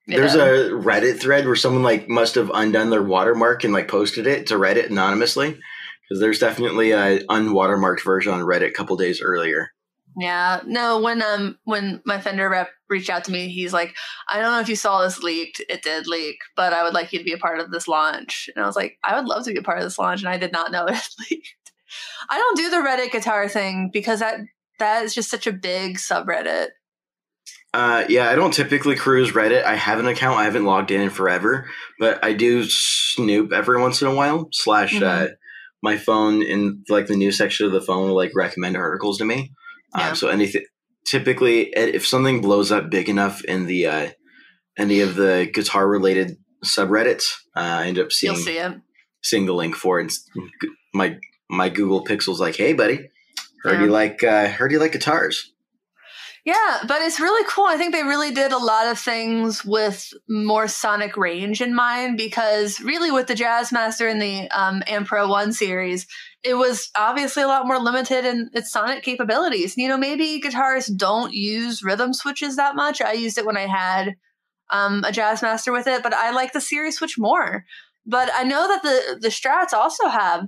There's Yeah. a Reddit thread where someone like must have undone their watermark and like posted it to Reddit anonymously because there's definitely a unwatermarked version on Reddit a couple days earlier. yeah. No, when um when my Fender rep reached out to me, he's like, I don't know if you saw this leaked. It did leak, but I would like you to be a part of this launch. And I was like, I would love to be a part of this launch, and I did not know it leaked. I don't do the Reddit guitar thing because that that is just such a big subreddit. Uh, yeah, I don't typically cruise Reddit. I have an account. I haven't logged in in forever, but I do snoop every once in a while. Slash, uh, Mhm. my phone in like the news section of the phone will like recommend articles to me. Yeah. Um, so anything, typically, if something blows up big enough in the uh, any of the guitar related subreddits, uh, I end up seeing You'll see it. seeing the link for it. It's- My my Google Pixel's like, hey, buddy, heard Yeah. you like uh, heard you like guitars. Yeah, but it's really cool. I think they really did a lot of things with more sonic range in mind because really with the Jazzmaster and the um, Am Pro 1 series, it was obviously a lot more limited in its sonic capabilities. You know, maybe guitarists don't use rhythm switches that much. I used it when I had um, a Jazzmaster with it, but I like the series switch more. But I know that the the Strats also have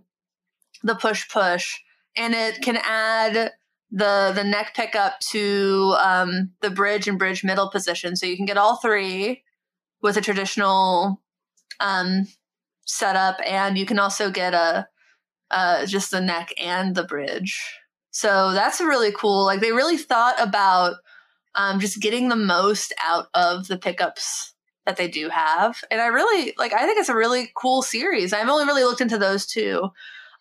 the push push and it can add the the neck pickup to um, the bridge and bridge middle position, so you can get all three with a traditional um, setup, and you can also get a uh, just the neck and the bridge. So that's really cool. Like they really thought about um, just getting the most out of the pickups that they do have, and I really like. I think it's a really cool series. I've only really looked into those two.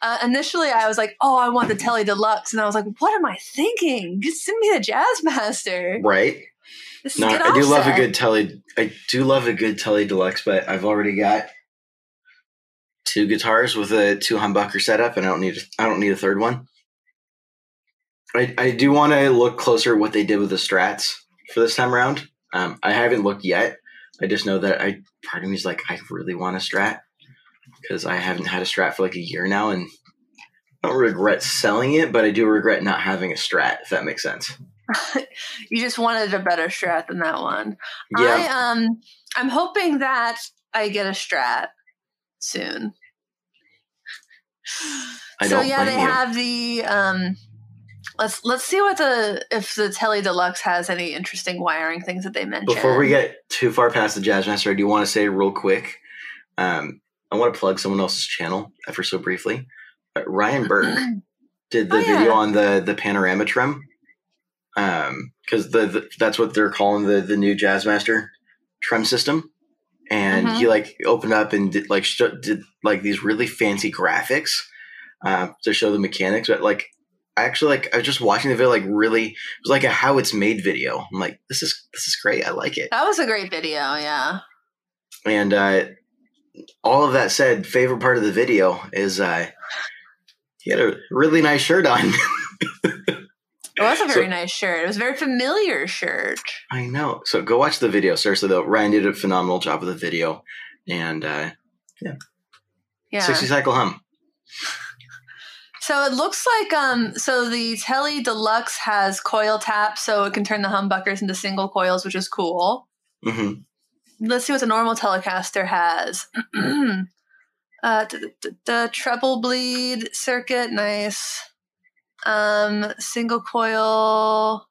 Uh, initially, I was like, "Oh, I want the Tele Deluxe," and I was like, "What am I thinking? Just send me the Jazzmaster." Right. No, I do love a good Tele. I do love a good Tele Deluxe, but I've already got two guitars with a two humbucker setup, and I don't need I don't need a third one. I, I do want to look closer at what they did with the strats for this time around. Um, I haven't looked yet. I just know that I part of me is like I really want a strat because I haven't had a strat for like a year now, and I don't regret selling it, but I do regret not having a strat. If that makes sense. you just wanted a better strat than that one. Yeah. I um I'm hoping that I get a strat soon. so yeah, they you. have the um let's let's see what the if the Tele Deluxe has any interesting wiring things that they mentioned. Before we get too far past the Jazzmaster, I do want to say real quick. Um, I want to plug someone else's channel ever so briefly. Uh, Ryan Burke did the oh, video on the the panorama trem. Um, because the, the, that's what they're calling the the new Jazzmaster trem system and mm-hmm. he like opened up and did like sh- did like these really fancy graphics uh, to show the mechanics. But like, I actually like I was just watching the video, like really it was like a how it's made video. I'm like, this is this is great. I like it. That was a great video, yeah. And uh, all of that said, favorite part of the video is uh, he had a really nice shirt on. It was a very so, nice shirt. It was a very familiar shirt. I know. So go watch the video. Seriously, though, Ryan did a phenomenal job with the video, and uh, yeah, yeah, sixty cycle hum. So it looks like um so the Tele Deluxe has coil tap, so it can turn the humbuckers into single coils, which is cool. Mm-hmm. Let's see what the normal Telecaster has. uh, the, the treble bleed circuit, nice. Um, single coil.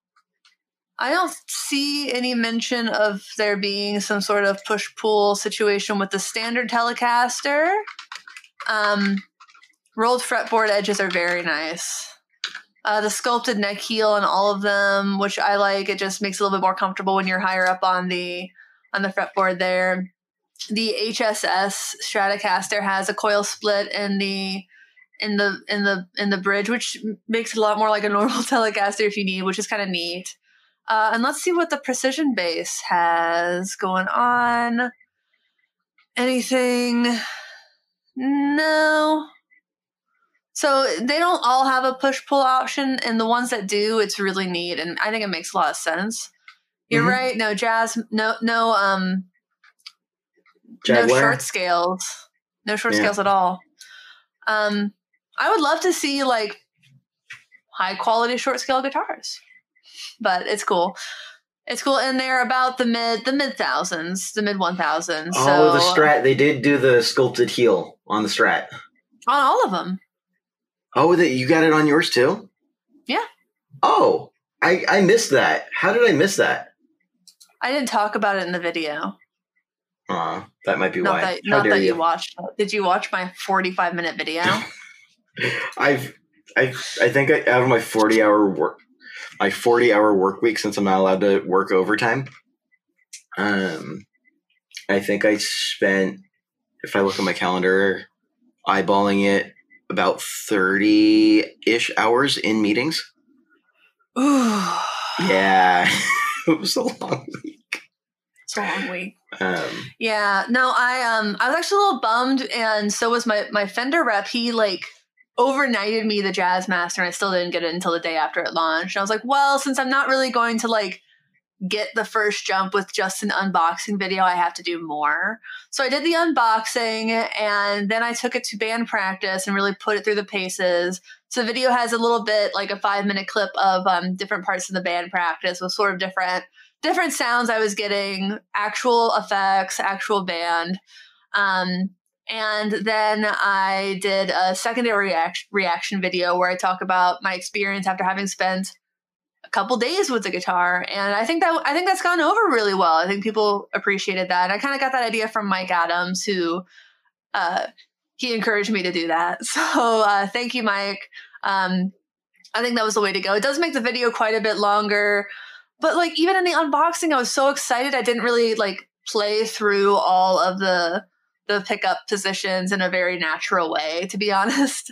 I don't see any mention of there being some sort of push pull situation with the standard Telecaster. Um, rolled fretboard edges are very nice. Uh, the sculpted neck heel on all of them, which I like. It just makes it a little bit more comfortable when you're higher up on the on the fretboard there. The HSS Stratocaster has a coil split in the in the in the in the bridge, which makes it a lot more like a normal Telecaster if you need, which is kind of neat. Uh, and let's see what the precision bass has going on. Anything? No. So they don't all have a push pull option, and the ones that do, it's really neat, and I think it makes a lot of sense. You're mm-hmm. right. No jazz. No no um. Jaguar. No short scales. No short yeah. scales at all. Um, I would love to see like high quality short scale guitars, but it's cool. It's cool, and they're about the mid the mid thousands, the mid one thousands. Oh, the Strat! They did do the sculpted heel on the Strat. On all of them. Oh, that you got it on yours too? Yeah. Oh, I I missed that. How did I miss that? I didn't talk about it in the video. Uh, that might be not why. That, not that you? you watched. Did you watch my forty-five minute video? I've I I think I, out of my forty hour work my forty hour work week since I'm not allowed to work overtime. Um, I think I spent if I look at my calendar, eyeballing it about thirty ish hours in meetings. Ooh. Yeah, it was a long week. It's a long week. Um, yeah, no, I um, I was actually a little bummed, and so was my my Fender rep. He like overnighted me the Jazzmaster and I still didn't get it until the day after it launched. And I was like, well, since I'm not really going to like get the first jump with just an unboxing video, I have to do more. So I did the unboxing and then I took it to band practice and really put it through the paces. So the video has a little bit like a five minute clip of um, different parts of the band practice with sort of different different sounds I was getting, actual effects, actual band. Um, And then I did a secondary reaction, reaction video where I talk about my experience after having spent a couple days with the guitar. And I think that I think that's gone over really well. I think people appreciated that. And I kind of got that idea from Mike Adams, who uh, he encouraged me to do that. So uh, thank you, Mike. Um, I think that was the way to go. It does make the video quite a bit longer, but like even in the unboxing, I was so excited. I didn't really like play through all of the the pickup positions in a very natural way, to be honest.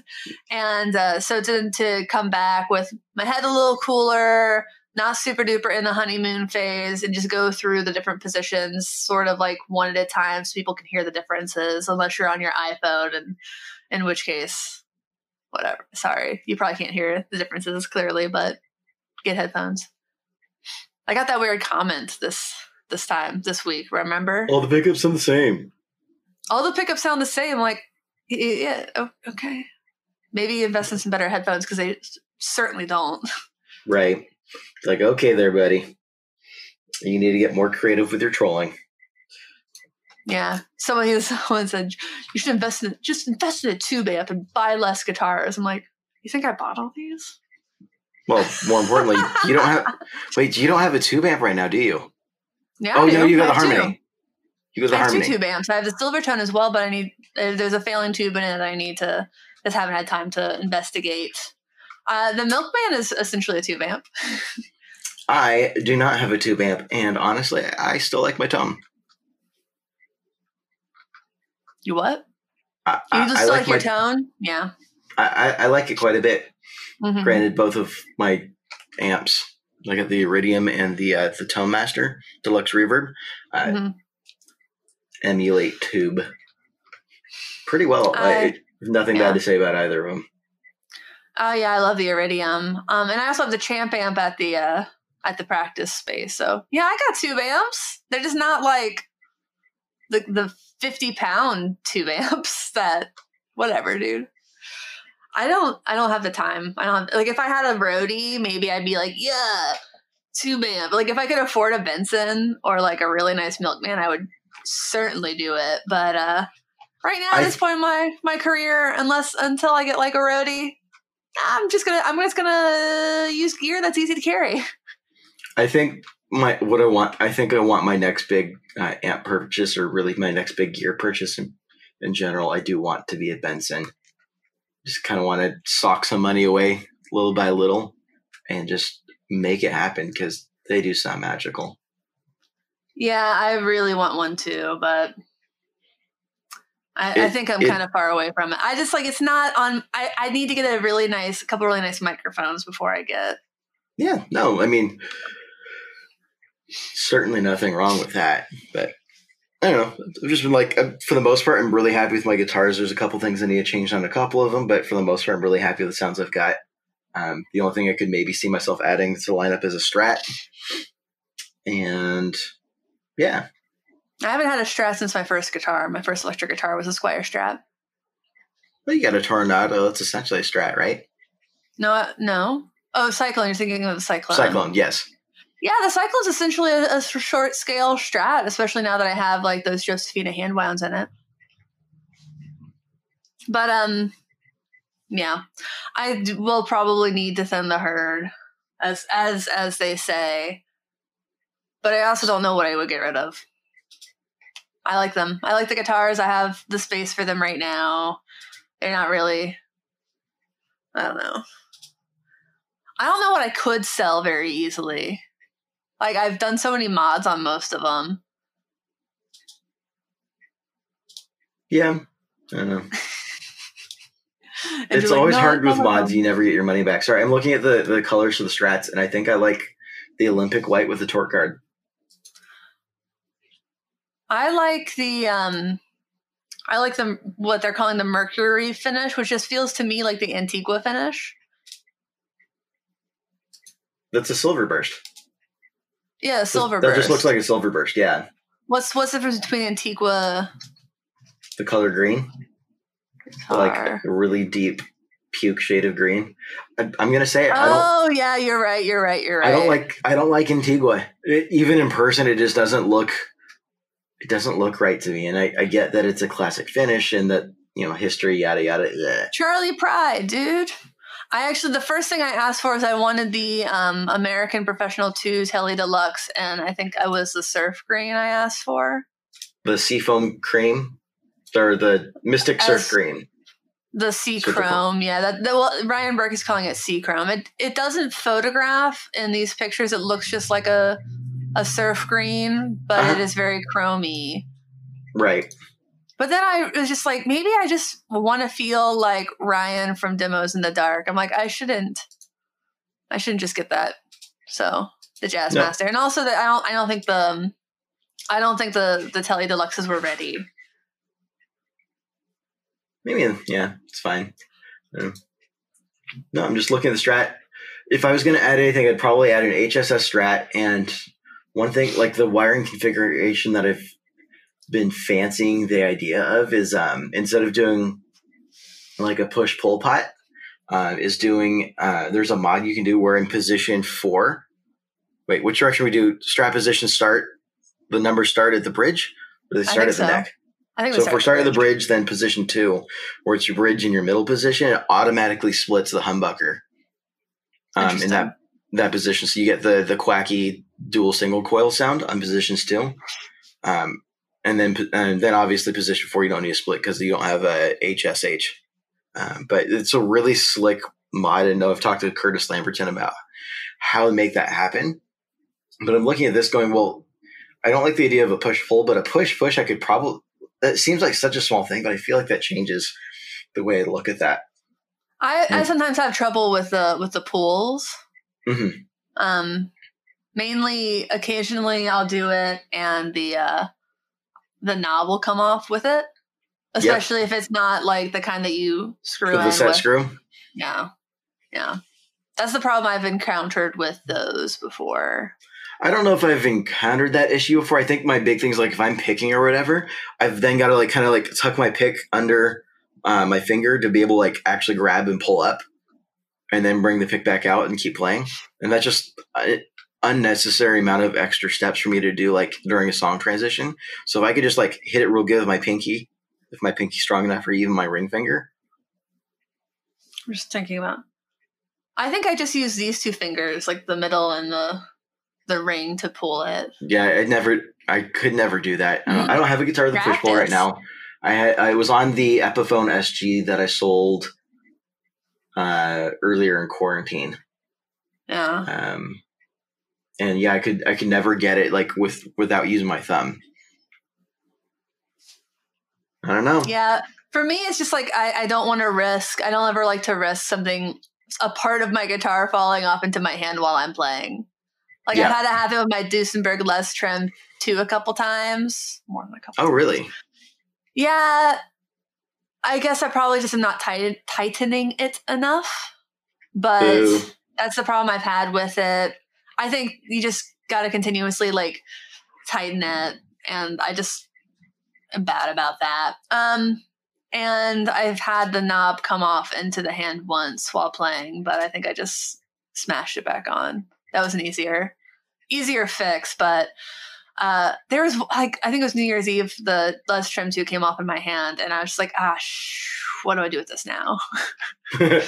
And uh, so to to come back with my head a little cooler, not super duper in the honeymoon phase, and just go through the different positions, sort of like one at a time, so people can hear the differences. Unless you're on your iPhone, and in which case, whatever. Sorry, you probably can't hear the differences clearly, but get headphones. I got that weird comment this this time this week. Remember? All the pickups are the same. All the pickups sound the same. Like, yeah, oh, okay. Maybe invest in some better headphones because they certainly don't. Right. Like, okay, there, buddy. You need to get more creative with your trolling. Yeah. Someone, someone said you should invest in just invest in a tube amp and buy less guitars. I'm like, you think I bought all these? Well, more importantly, you don't have. Wait, you don't have a tube amp right now, do you? Yeah. Oh no, you got the harmony. Two. You got the I have harmony. two tube amps. I have the Silvertone as well, but I need uh, there's a failing tube in it that I need to just haven't had time to investigate. Uh, the Milkman is essentially a tube amp. I do not have a tube amp, and honestly, I still like my tone. You what? I, You I, just I like, like your my. tone? Yeah. I, I I like it quite a bit. Mhm. Granted, both of my amps, like at the Iridium and the uh, the Tone Master Deluxe Reverb, uh, Mhm. Emulate tube pretty well. I, I- nothing yeah. bad to say about either of them. Oh yeah, I love the Iridium. Um, and I also have the Champ amp at the uh at the practice space. So yeah, I got tube amps. They're just not like the the fifty pound tube amps that whatever, dude. I don't I don't have the time. I don't have, like if I had a roadie, maybe I'd be like, yeah, tube amp. Like if I could afford a Benson or like a really nice Milkman, I would certainly do it. But uh right now at I- this point in my my career, unless until I get like a roadie, I'm just gonna I'm just gonna use gear that's easy to carry. I think my what I want. I think I want my next big uh, amp purchase, or really my next big gear purchase in, in general. I do want to be a Benson. Just kind of want to sock some money away little by little, and just make it happen because they do sound magical. Yeah, I really want one too, but I, I think I'm it- kind of far away from it. I just like it's not on. I I need to get a really nice, a couple really nice microphones before I get. Yeah, no, I mean, certainly nothing wrong with that. But I don't know. I've just been like, for the most part, I'm really happy with my guitars. There's a couple things I need to change on a couple of them, but for the most part, I'm really happy with the sounds I've got. Um, the only thing I could maybe see myself adding to the lineup is a Strat, and yeah, I haven't had a Strat since my first guitar. My first electric guitar was a Squier Strat. well, you got a Tornado. It's essentially a Strat, right? No, uh, no. Oh, Cyclone. You're thinking of the Cyclone. Cyclone, yes. Yeah, the Cyclone's essentially a, a short scale Strat, especially now that I have like those Josefina hand wounds in it. But um, yeah, I d- will probably need to thin the herd, as as as they say. But I also don't know what I would get rid of. I like them. I like the guitars. I have the space for them right now. They're not really. I don't know. I don't know what I could sell very easily. Like I've done so many mods on most of them. Yeah, I don't know. It's like, always "No, hard with no, no, no." mods. You never get your money back. Sorry, I'm looking at the, the colors for the strats, and I think I like the Olympic white with the tort guard. I like the um I like the what they're calling the mercury finish, which just feels to me like the Antigua finish. That's a silver burst. Yeah, silver That burst. just looks like a silver burst. Yeah, what's what's the difference between Antigua the color green, guitar? like a really deep puke shade of green. I, I'm gonna say it. Oh yeah, you're right. You're right. You're right. I don't like. I don't like Antigua. It, even in person, it just doesn't look. It doesn't look right to me. And I, I get that it's a classic finish and that you know history, yada yada. Bleh. Charlie Pride, dude. I actually the first thing I asked for is I wanted the um, American Professional Two Tele Deluxe, and I think I was the surf green I asked for. The seafoam cream or the Mystic Surf Green. The sea chrome, yeah. That, that well, Ryan Burke is calling it sea chrome. It it doesn't photograph in these pictures. It looks just like a a surf green, but Uh-huh. it is very chromy. Right. But then I was just like, maybe I just want to feel like Ryan from Demos in the Dark. I'm like, I shouldn't, I shouldn't just get that. So the Jazz No. Master, and also that I don't, I don't think the, um, I don't think the the Tele Deluxes were ready. Maybe yeah, it's fine. No, I'm just looking at the strat. If I was going to add anything, I'd probably add an HSS strat. And one thing, like the wiring configuration that I've been fancying the idea of, is um, instead of doing like a push pull pot, uh, is doing. Uh, there's a mod you can do where in position four. Wait, which direction we do? strap position start. The numbers start at the bridge, or they start at the so. neck. I think So if we're starting at the bridge, then position two, where it's your bridge in your middle position, it automatically splits the humbucker um, in that that position. So you get the the quacky dual single coil sound on positions two, um, and then and then obviously position four you don't need a split because you don't have a HSH. Um, but it's a really slick mod, and I've talked to Curtis Lamberton about how to make that happen. But I'm looking at this going, well, I don't like the idea of a push pull, but a push push I could probably that seems like such a small thing, but I feel like that changes the way I look at that. I, I sometimes have trouble with the with the pools. Mhm. Um, mainly, occasionally I'll do it, and the uh, the knob will come off with it. Especially if it's not like the kind that you screw With in the set with. screw. Yeah, yeah. That's the problem I've encountered with those before. I don't know if I've encountered that issue before. I think my big thing is like if I'm picking or whatever, I've then got to like kind of like tuck my pick under uh, my finger to be able to like actually grab and pull up, and then bring the pick back out and keep playing. And that's just an unnecessary amount of extra steps for me to do like during a song transition. So if I could just like hit it real good with my pinky, if my pinky's strong enough, or even my ring finger. I'm just thinking about. I think I just use these two fingers, like the middle and the the ring, to pull it. Yeah, I never, I could never do that. I don't, I don't have a guitar with a push pull right now. I had, I was on the Epiphone SG that I sold uh, earlier in quarantine, Yeah. um, and yeah, I could, I could never get it like with without using my thumb. I don't know. Yeah. For me, it's just like I, I don't want to risk. I don't ever like to risk something, a part of my guitar falling off into my hand while I'm playing. Like Yeah. I've had to have it with my Duesenberg Les Trem too a couple times, more than a couple. Oh, really? Yeah. I guess I probably just am not tight, tightening it enough. But Boo. that's the problem I've had with it. I think you just got to continuously like tighten it. And I just am bad about that. Um, and I've had the knob come off into the hand once while playing, but I think I just smashed it back on. That was an easier, easier fix. But uh, there was like I think it was New Year's Eve. The Les Trem Two came off in my hand, and I was just like, ah, sh- what do I do with this now?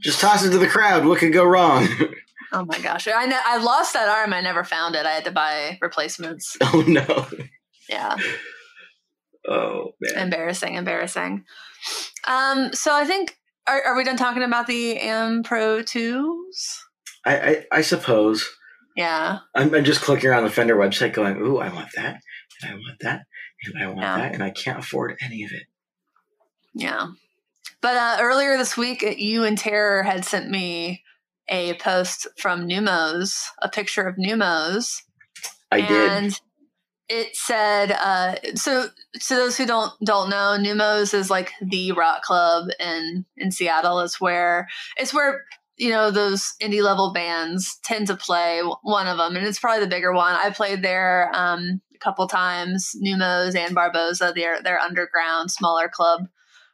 Just toss it to the crowd. What could go wrong? oh my gosh, I ne- I lost that arm. I never found it. I had to buy replacements. oh no. Yeah. Oh man. embarrassing embarrassing um so i think are, are we done talking about the am pro 2s I, I I suppose. yeah I'm, I'm just clicking around the Fender website, going, "Ooh, I want that, and I want that, and I want Yeah. that, and I can't afford any of it." yeah but uh earlier this week you and terror had sent me a post from Neumos a picture of Neumos. I did. and it said uh so to those who don't don't know Neumos is like the rock club in in seattle. It's where it's where you know those indie level bands tend to play one of them and it's probably the bigger one. I played there um a couple times Neumos and Barboza they're underground smaller club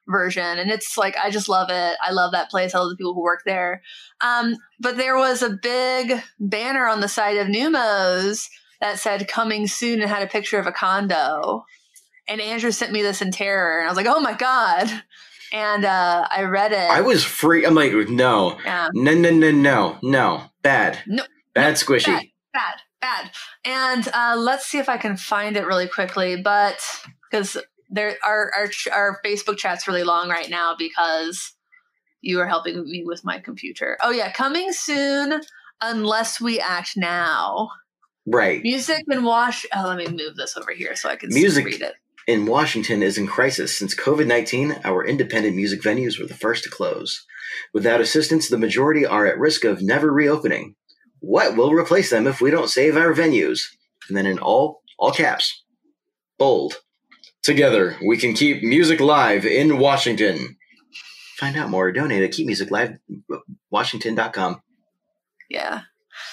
version and it's like i just love it i love that place i love the people who work there um but there was a big banner on the side of Neumos that said coming soon and had a picture of a condo. And Andrew sent me this in terror, and I was like, "Oh my god!" And uh, I read it. I was free. I'm like, no, yeah, no, no, no, no, no, bad, No, bad, squishy. bad, bad, bad. And uh, let's see if I can find it really quickly, but because there our our our Facebook chat's really long right now because you are helping me with my computer. Oh yeah, coming soon unless we act now. Right. Music and wash. Oh, let me move this over here so I can Music. read it. in Washington is in crisis since COVID 19. Our independent music venues were the first to close. Without assistance, the majority are at risk of never reopening. What will replace them if we don't save our venues? And then in all all caps, bold. Together, we can keep music live in Washington. Find out more. Donate at keepmusiclivewashington.com. Yeah.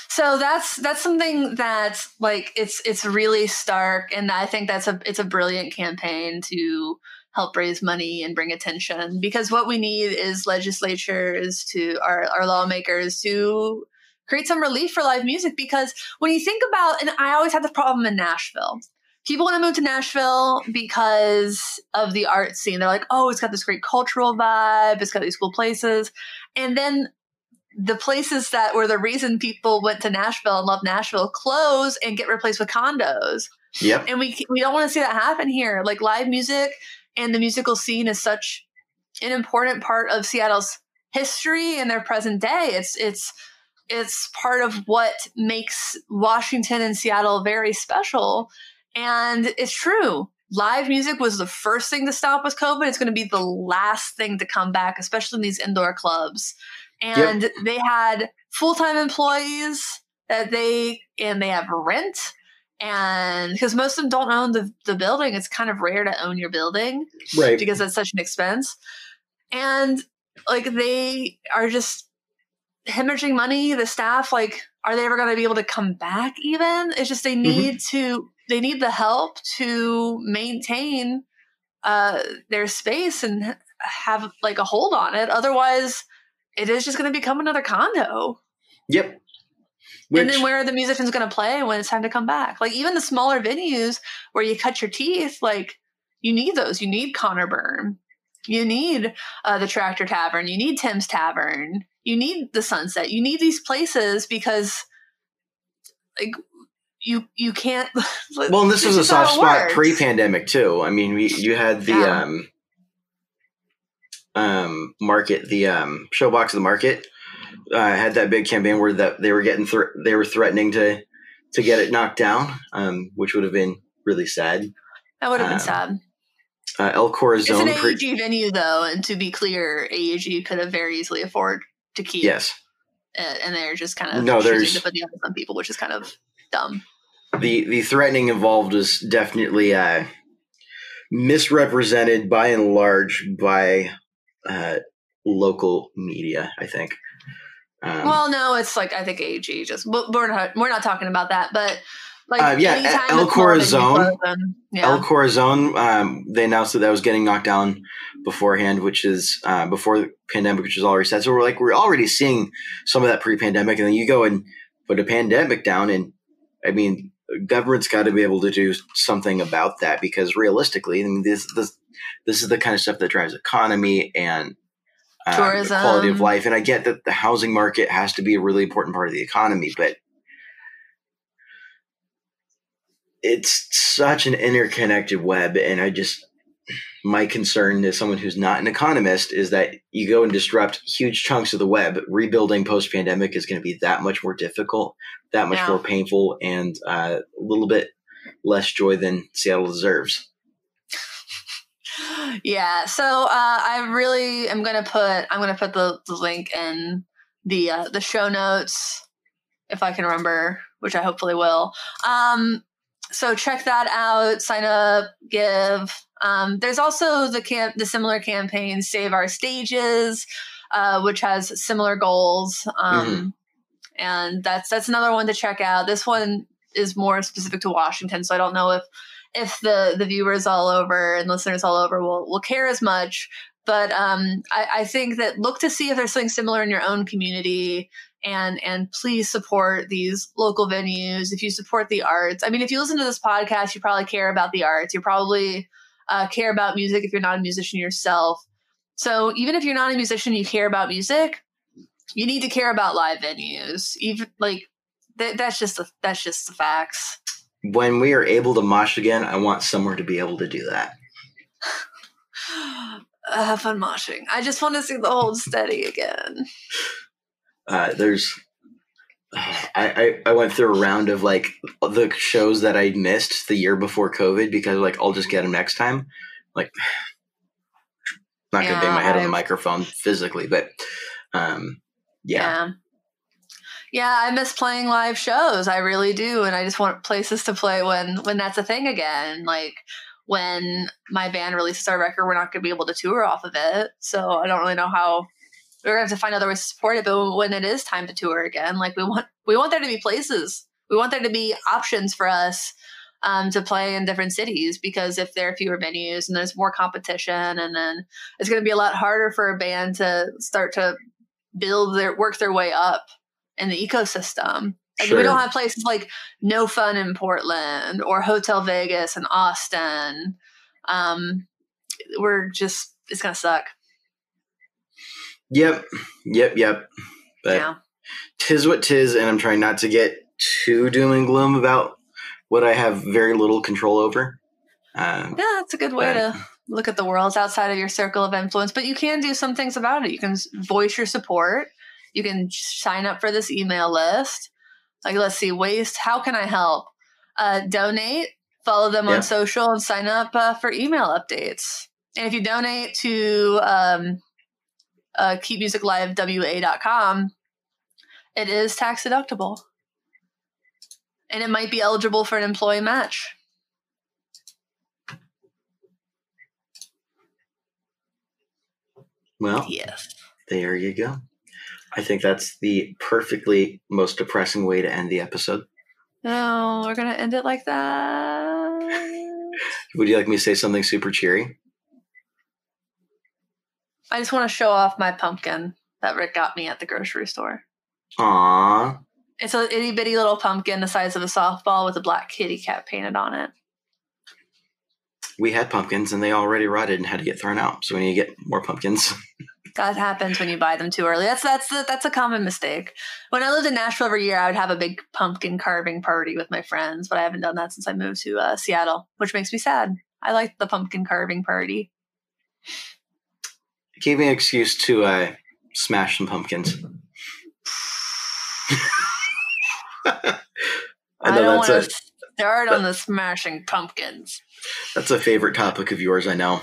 So that's that's something that like it's it's really stark, and I think that's a it's a brilliant campaign to help raise money and bring attention because what we need is legislatures to our our lawmakers to create some relief for live music because when you think about and I always had the problem in Nashville. People want to move to Nashville because of the art scene. They're like, oh, it's got this great cultural vibe. It's got these cool places. And then the places that were the reason people went to Nashville and love Nashville close and get replaced with condos. Yep. And we we don't want to see that happen here. Like live music and the musical scene is such an important part of Seattle's history and their present day. It's it's it's part of what makes Washington and Seattle very special. And it's true. Live music was the first thing to stop with COVID. It's going to be the last thing to come back, especially in these indoor clubs and they had full-time employees that they and they have rent and because most of them don't own the, the building it's kind of rare to own your building Right. because that's such an expense and like they are just hemorrhaging money the staff like are they ever going to be able to come back even? It's just they need to they need the help to maintain uh their space and have like a hold on it. Otherwise it is just going to become another condo. Yep. and then where are the musicians going to play when it's time to come back? Like even the smaller venues where you cut your teeth like you need those. You need Conor Byrne you need uh, the tractor tavern. You need tim's tavern you need the sunset you need these places because like you you can't well, and this was a soft spot pre-pandemic too. I mean, we you had the Yeah. um um market, the um showbox of the market uh, had that big campaign where that they were getting thr they were threatening to to get it knocked down, um, which would have been really sad. that would have been um, sad Uh, El it's an Corazon, pre- AEG venue though and to be clear AEG could have very easily afford to keep yes, it, and they're just kind of No, there's- to put the onus on people which is kind of dumb the the threatening involved is definitely uh, misrepresented by and large by uh, local media. I think. Um, well no it's like I think AG just but we're not we're not talking about that but like Uh, yeah, El it's more than you Corazon- yeah El Corazon, um, they announced that that was getting knocked down beforehand, which is uh, before the pandemic, which is already said. So we're like, we're already seeing some of that pre-pandemic, and then you go and put a pandemic down, and I mean, government's got to be able to do something about that because realistically, I mean, this this this is the kind of stuff that drives economy and um, Tourism. quality of life. And I get that the housing market has to be a really important part of the economy, but it's such an interconnected web and i just my concern as someone who's not an economist is that you go and disrupt huge chunks of the web. Rebuilding post pandemic is going to be that much more difficult that much Yeah. more painful and uh, a little bit less joy than seattle deserves. Yeah so uh i really am gonna put i'm gonna put the, the link in the uh the show notes if i can remember which i hopefully will. Um so check that out sign up give. Um there's also the camp the similar campaign save our stages uh which has similar goals um and that's that's another one to check out. This one is more specific to washington so i don't know if if the the viewers all over and listeners all over will will care as much. But um, I, I think that look to see if there's something similar in your own community and and please support these local venues. If you support the arts i mean if you listen to this podcast you probably care about the arts. You probably uh, care about music if you're not a musician yourself. So even if you're not a musician you care about music you need to care about live venues. Even like th- that's just the, that's just the facts. When we are able to mosh again i want somewhere to be able to do that. Have fun moshing. I just want to see the hold steady again uh, there's I, I, I went through a round of like the shows that I missed the year before COVID because like I'll just get them next time. Like, not gonna bang my head I've, on the microphone physically, but um, yeah. yeah. Yeah, I miss playing live shows. I really do, and I just want places to play when when that's a thing again. Like when my band releases our record, we're not going to be able to tour off of it. So I don't really know how we're gonna have to find other ways to support it. But when it is time to tour again, like we want we want there to be places. We want there to be options for us um, to play in different cities because if there are fewer venues and there's more competition, and then it's going to be a lot harder for a band to start to build their work their way up in the ecosystem. Like sure. we don't have places like No Fun in Portland or Hotel Vegas in Austin. Um, we're just it's gonna suck. Yep, yep, yep. But yeah. tis what tis, and I'm trying not to get too doom and gloom about what I have very little control over. Um, yeah, that's a good way but, to look at the world outside of your circle of influence. But you can do some things about it. You can voice your support. You can sign up for this email list. Like, let's see, waste. How can I help? Uh, donate. Follow them yeah. on social and sign up uh, for email updates. And if you donate to um, uh, keepmusiclivewa.com, it is tax deductible. And it might be eligible for an employee match. Well, yes. there you go. I think that's the perfectly most depressing way to end the episode. No, we're going to end it like that. Would you like me to say something super cheery? I just want to show off my pumpkin that Rick got me at the grocery store. Aww. It's a itty bitty little pumpkin the size of a softball with a black kitty cat painted on it. We had pumpkins and they already rotted and had to get thrown out. So we need to get more pumpkins. that happens when you buy them too early. That's that's a, that's a common mistake. When I lived in Nashville every year, I would have a big pumpkin carving party with my friends, but I haven't done that since I moved to uh, Seattle, which makes me sad. I like the pumpkin carving party gave me an excuse to uh, smash some pumpkins. I, I don't want to start on the smashing pumpkins. That's a favorite topic of yours, I know.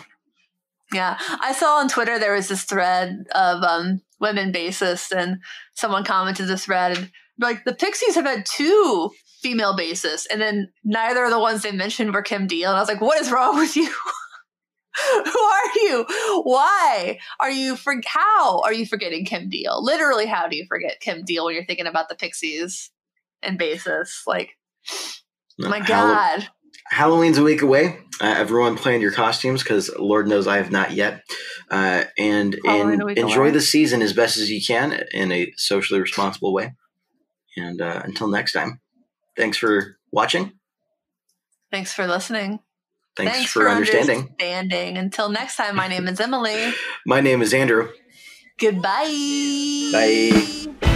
Yeah, I saw on Twitter there was this thread of um, women bassists, and someone commented this thread like the Pixies have had two female bassists, and then neither of the ones they mentioned were Kim Deal, and I was like, what is wrong with you? Who are you? Why are you for how are you forgetting Kim Deal? Literally, how do you forget Kim Deal when you're thinking about the Pixies and basis? Like, my God. Halloween's a week away. Uh, everyone plan your costumes because Lord knows I have not yet. Uh, and and enjoy away. the season as best as you can in a socially responsible way. And uh, until next time, thanks for watching. Thanks for listening. Thanks, Thanks for, for understanding. understanding. Until next time, my name is Emily. my name is Andrew. Goodbye. Bye.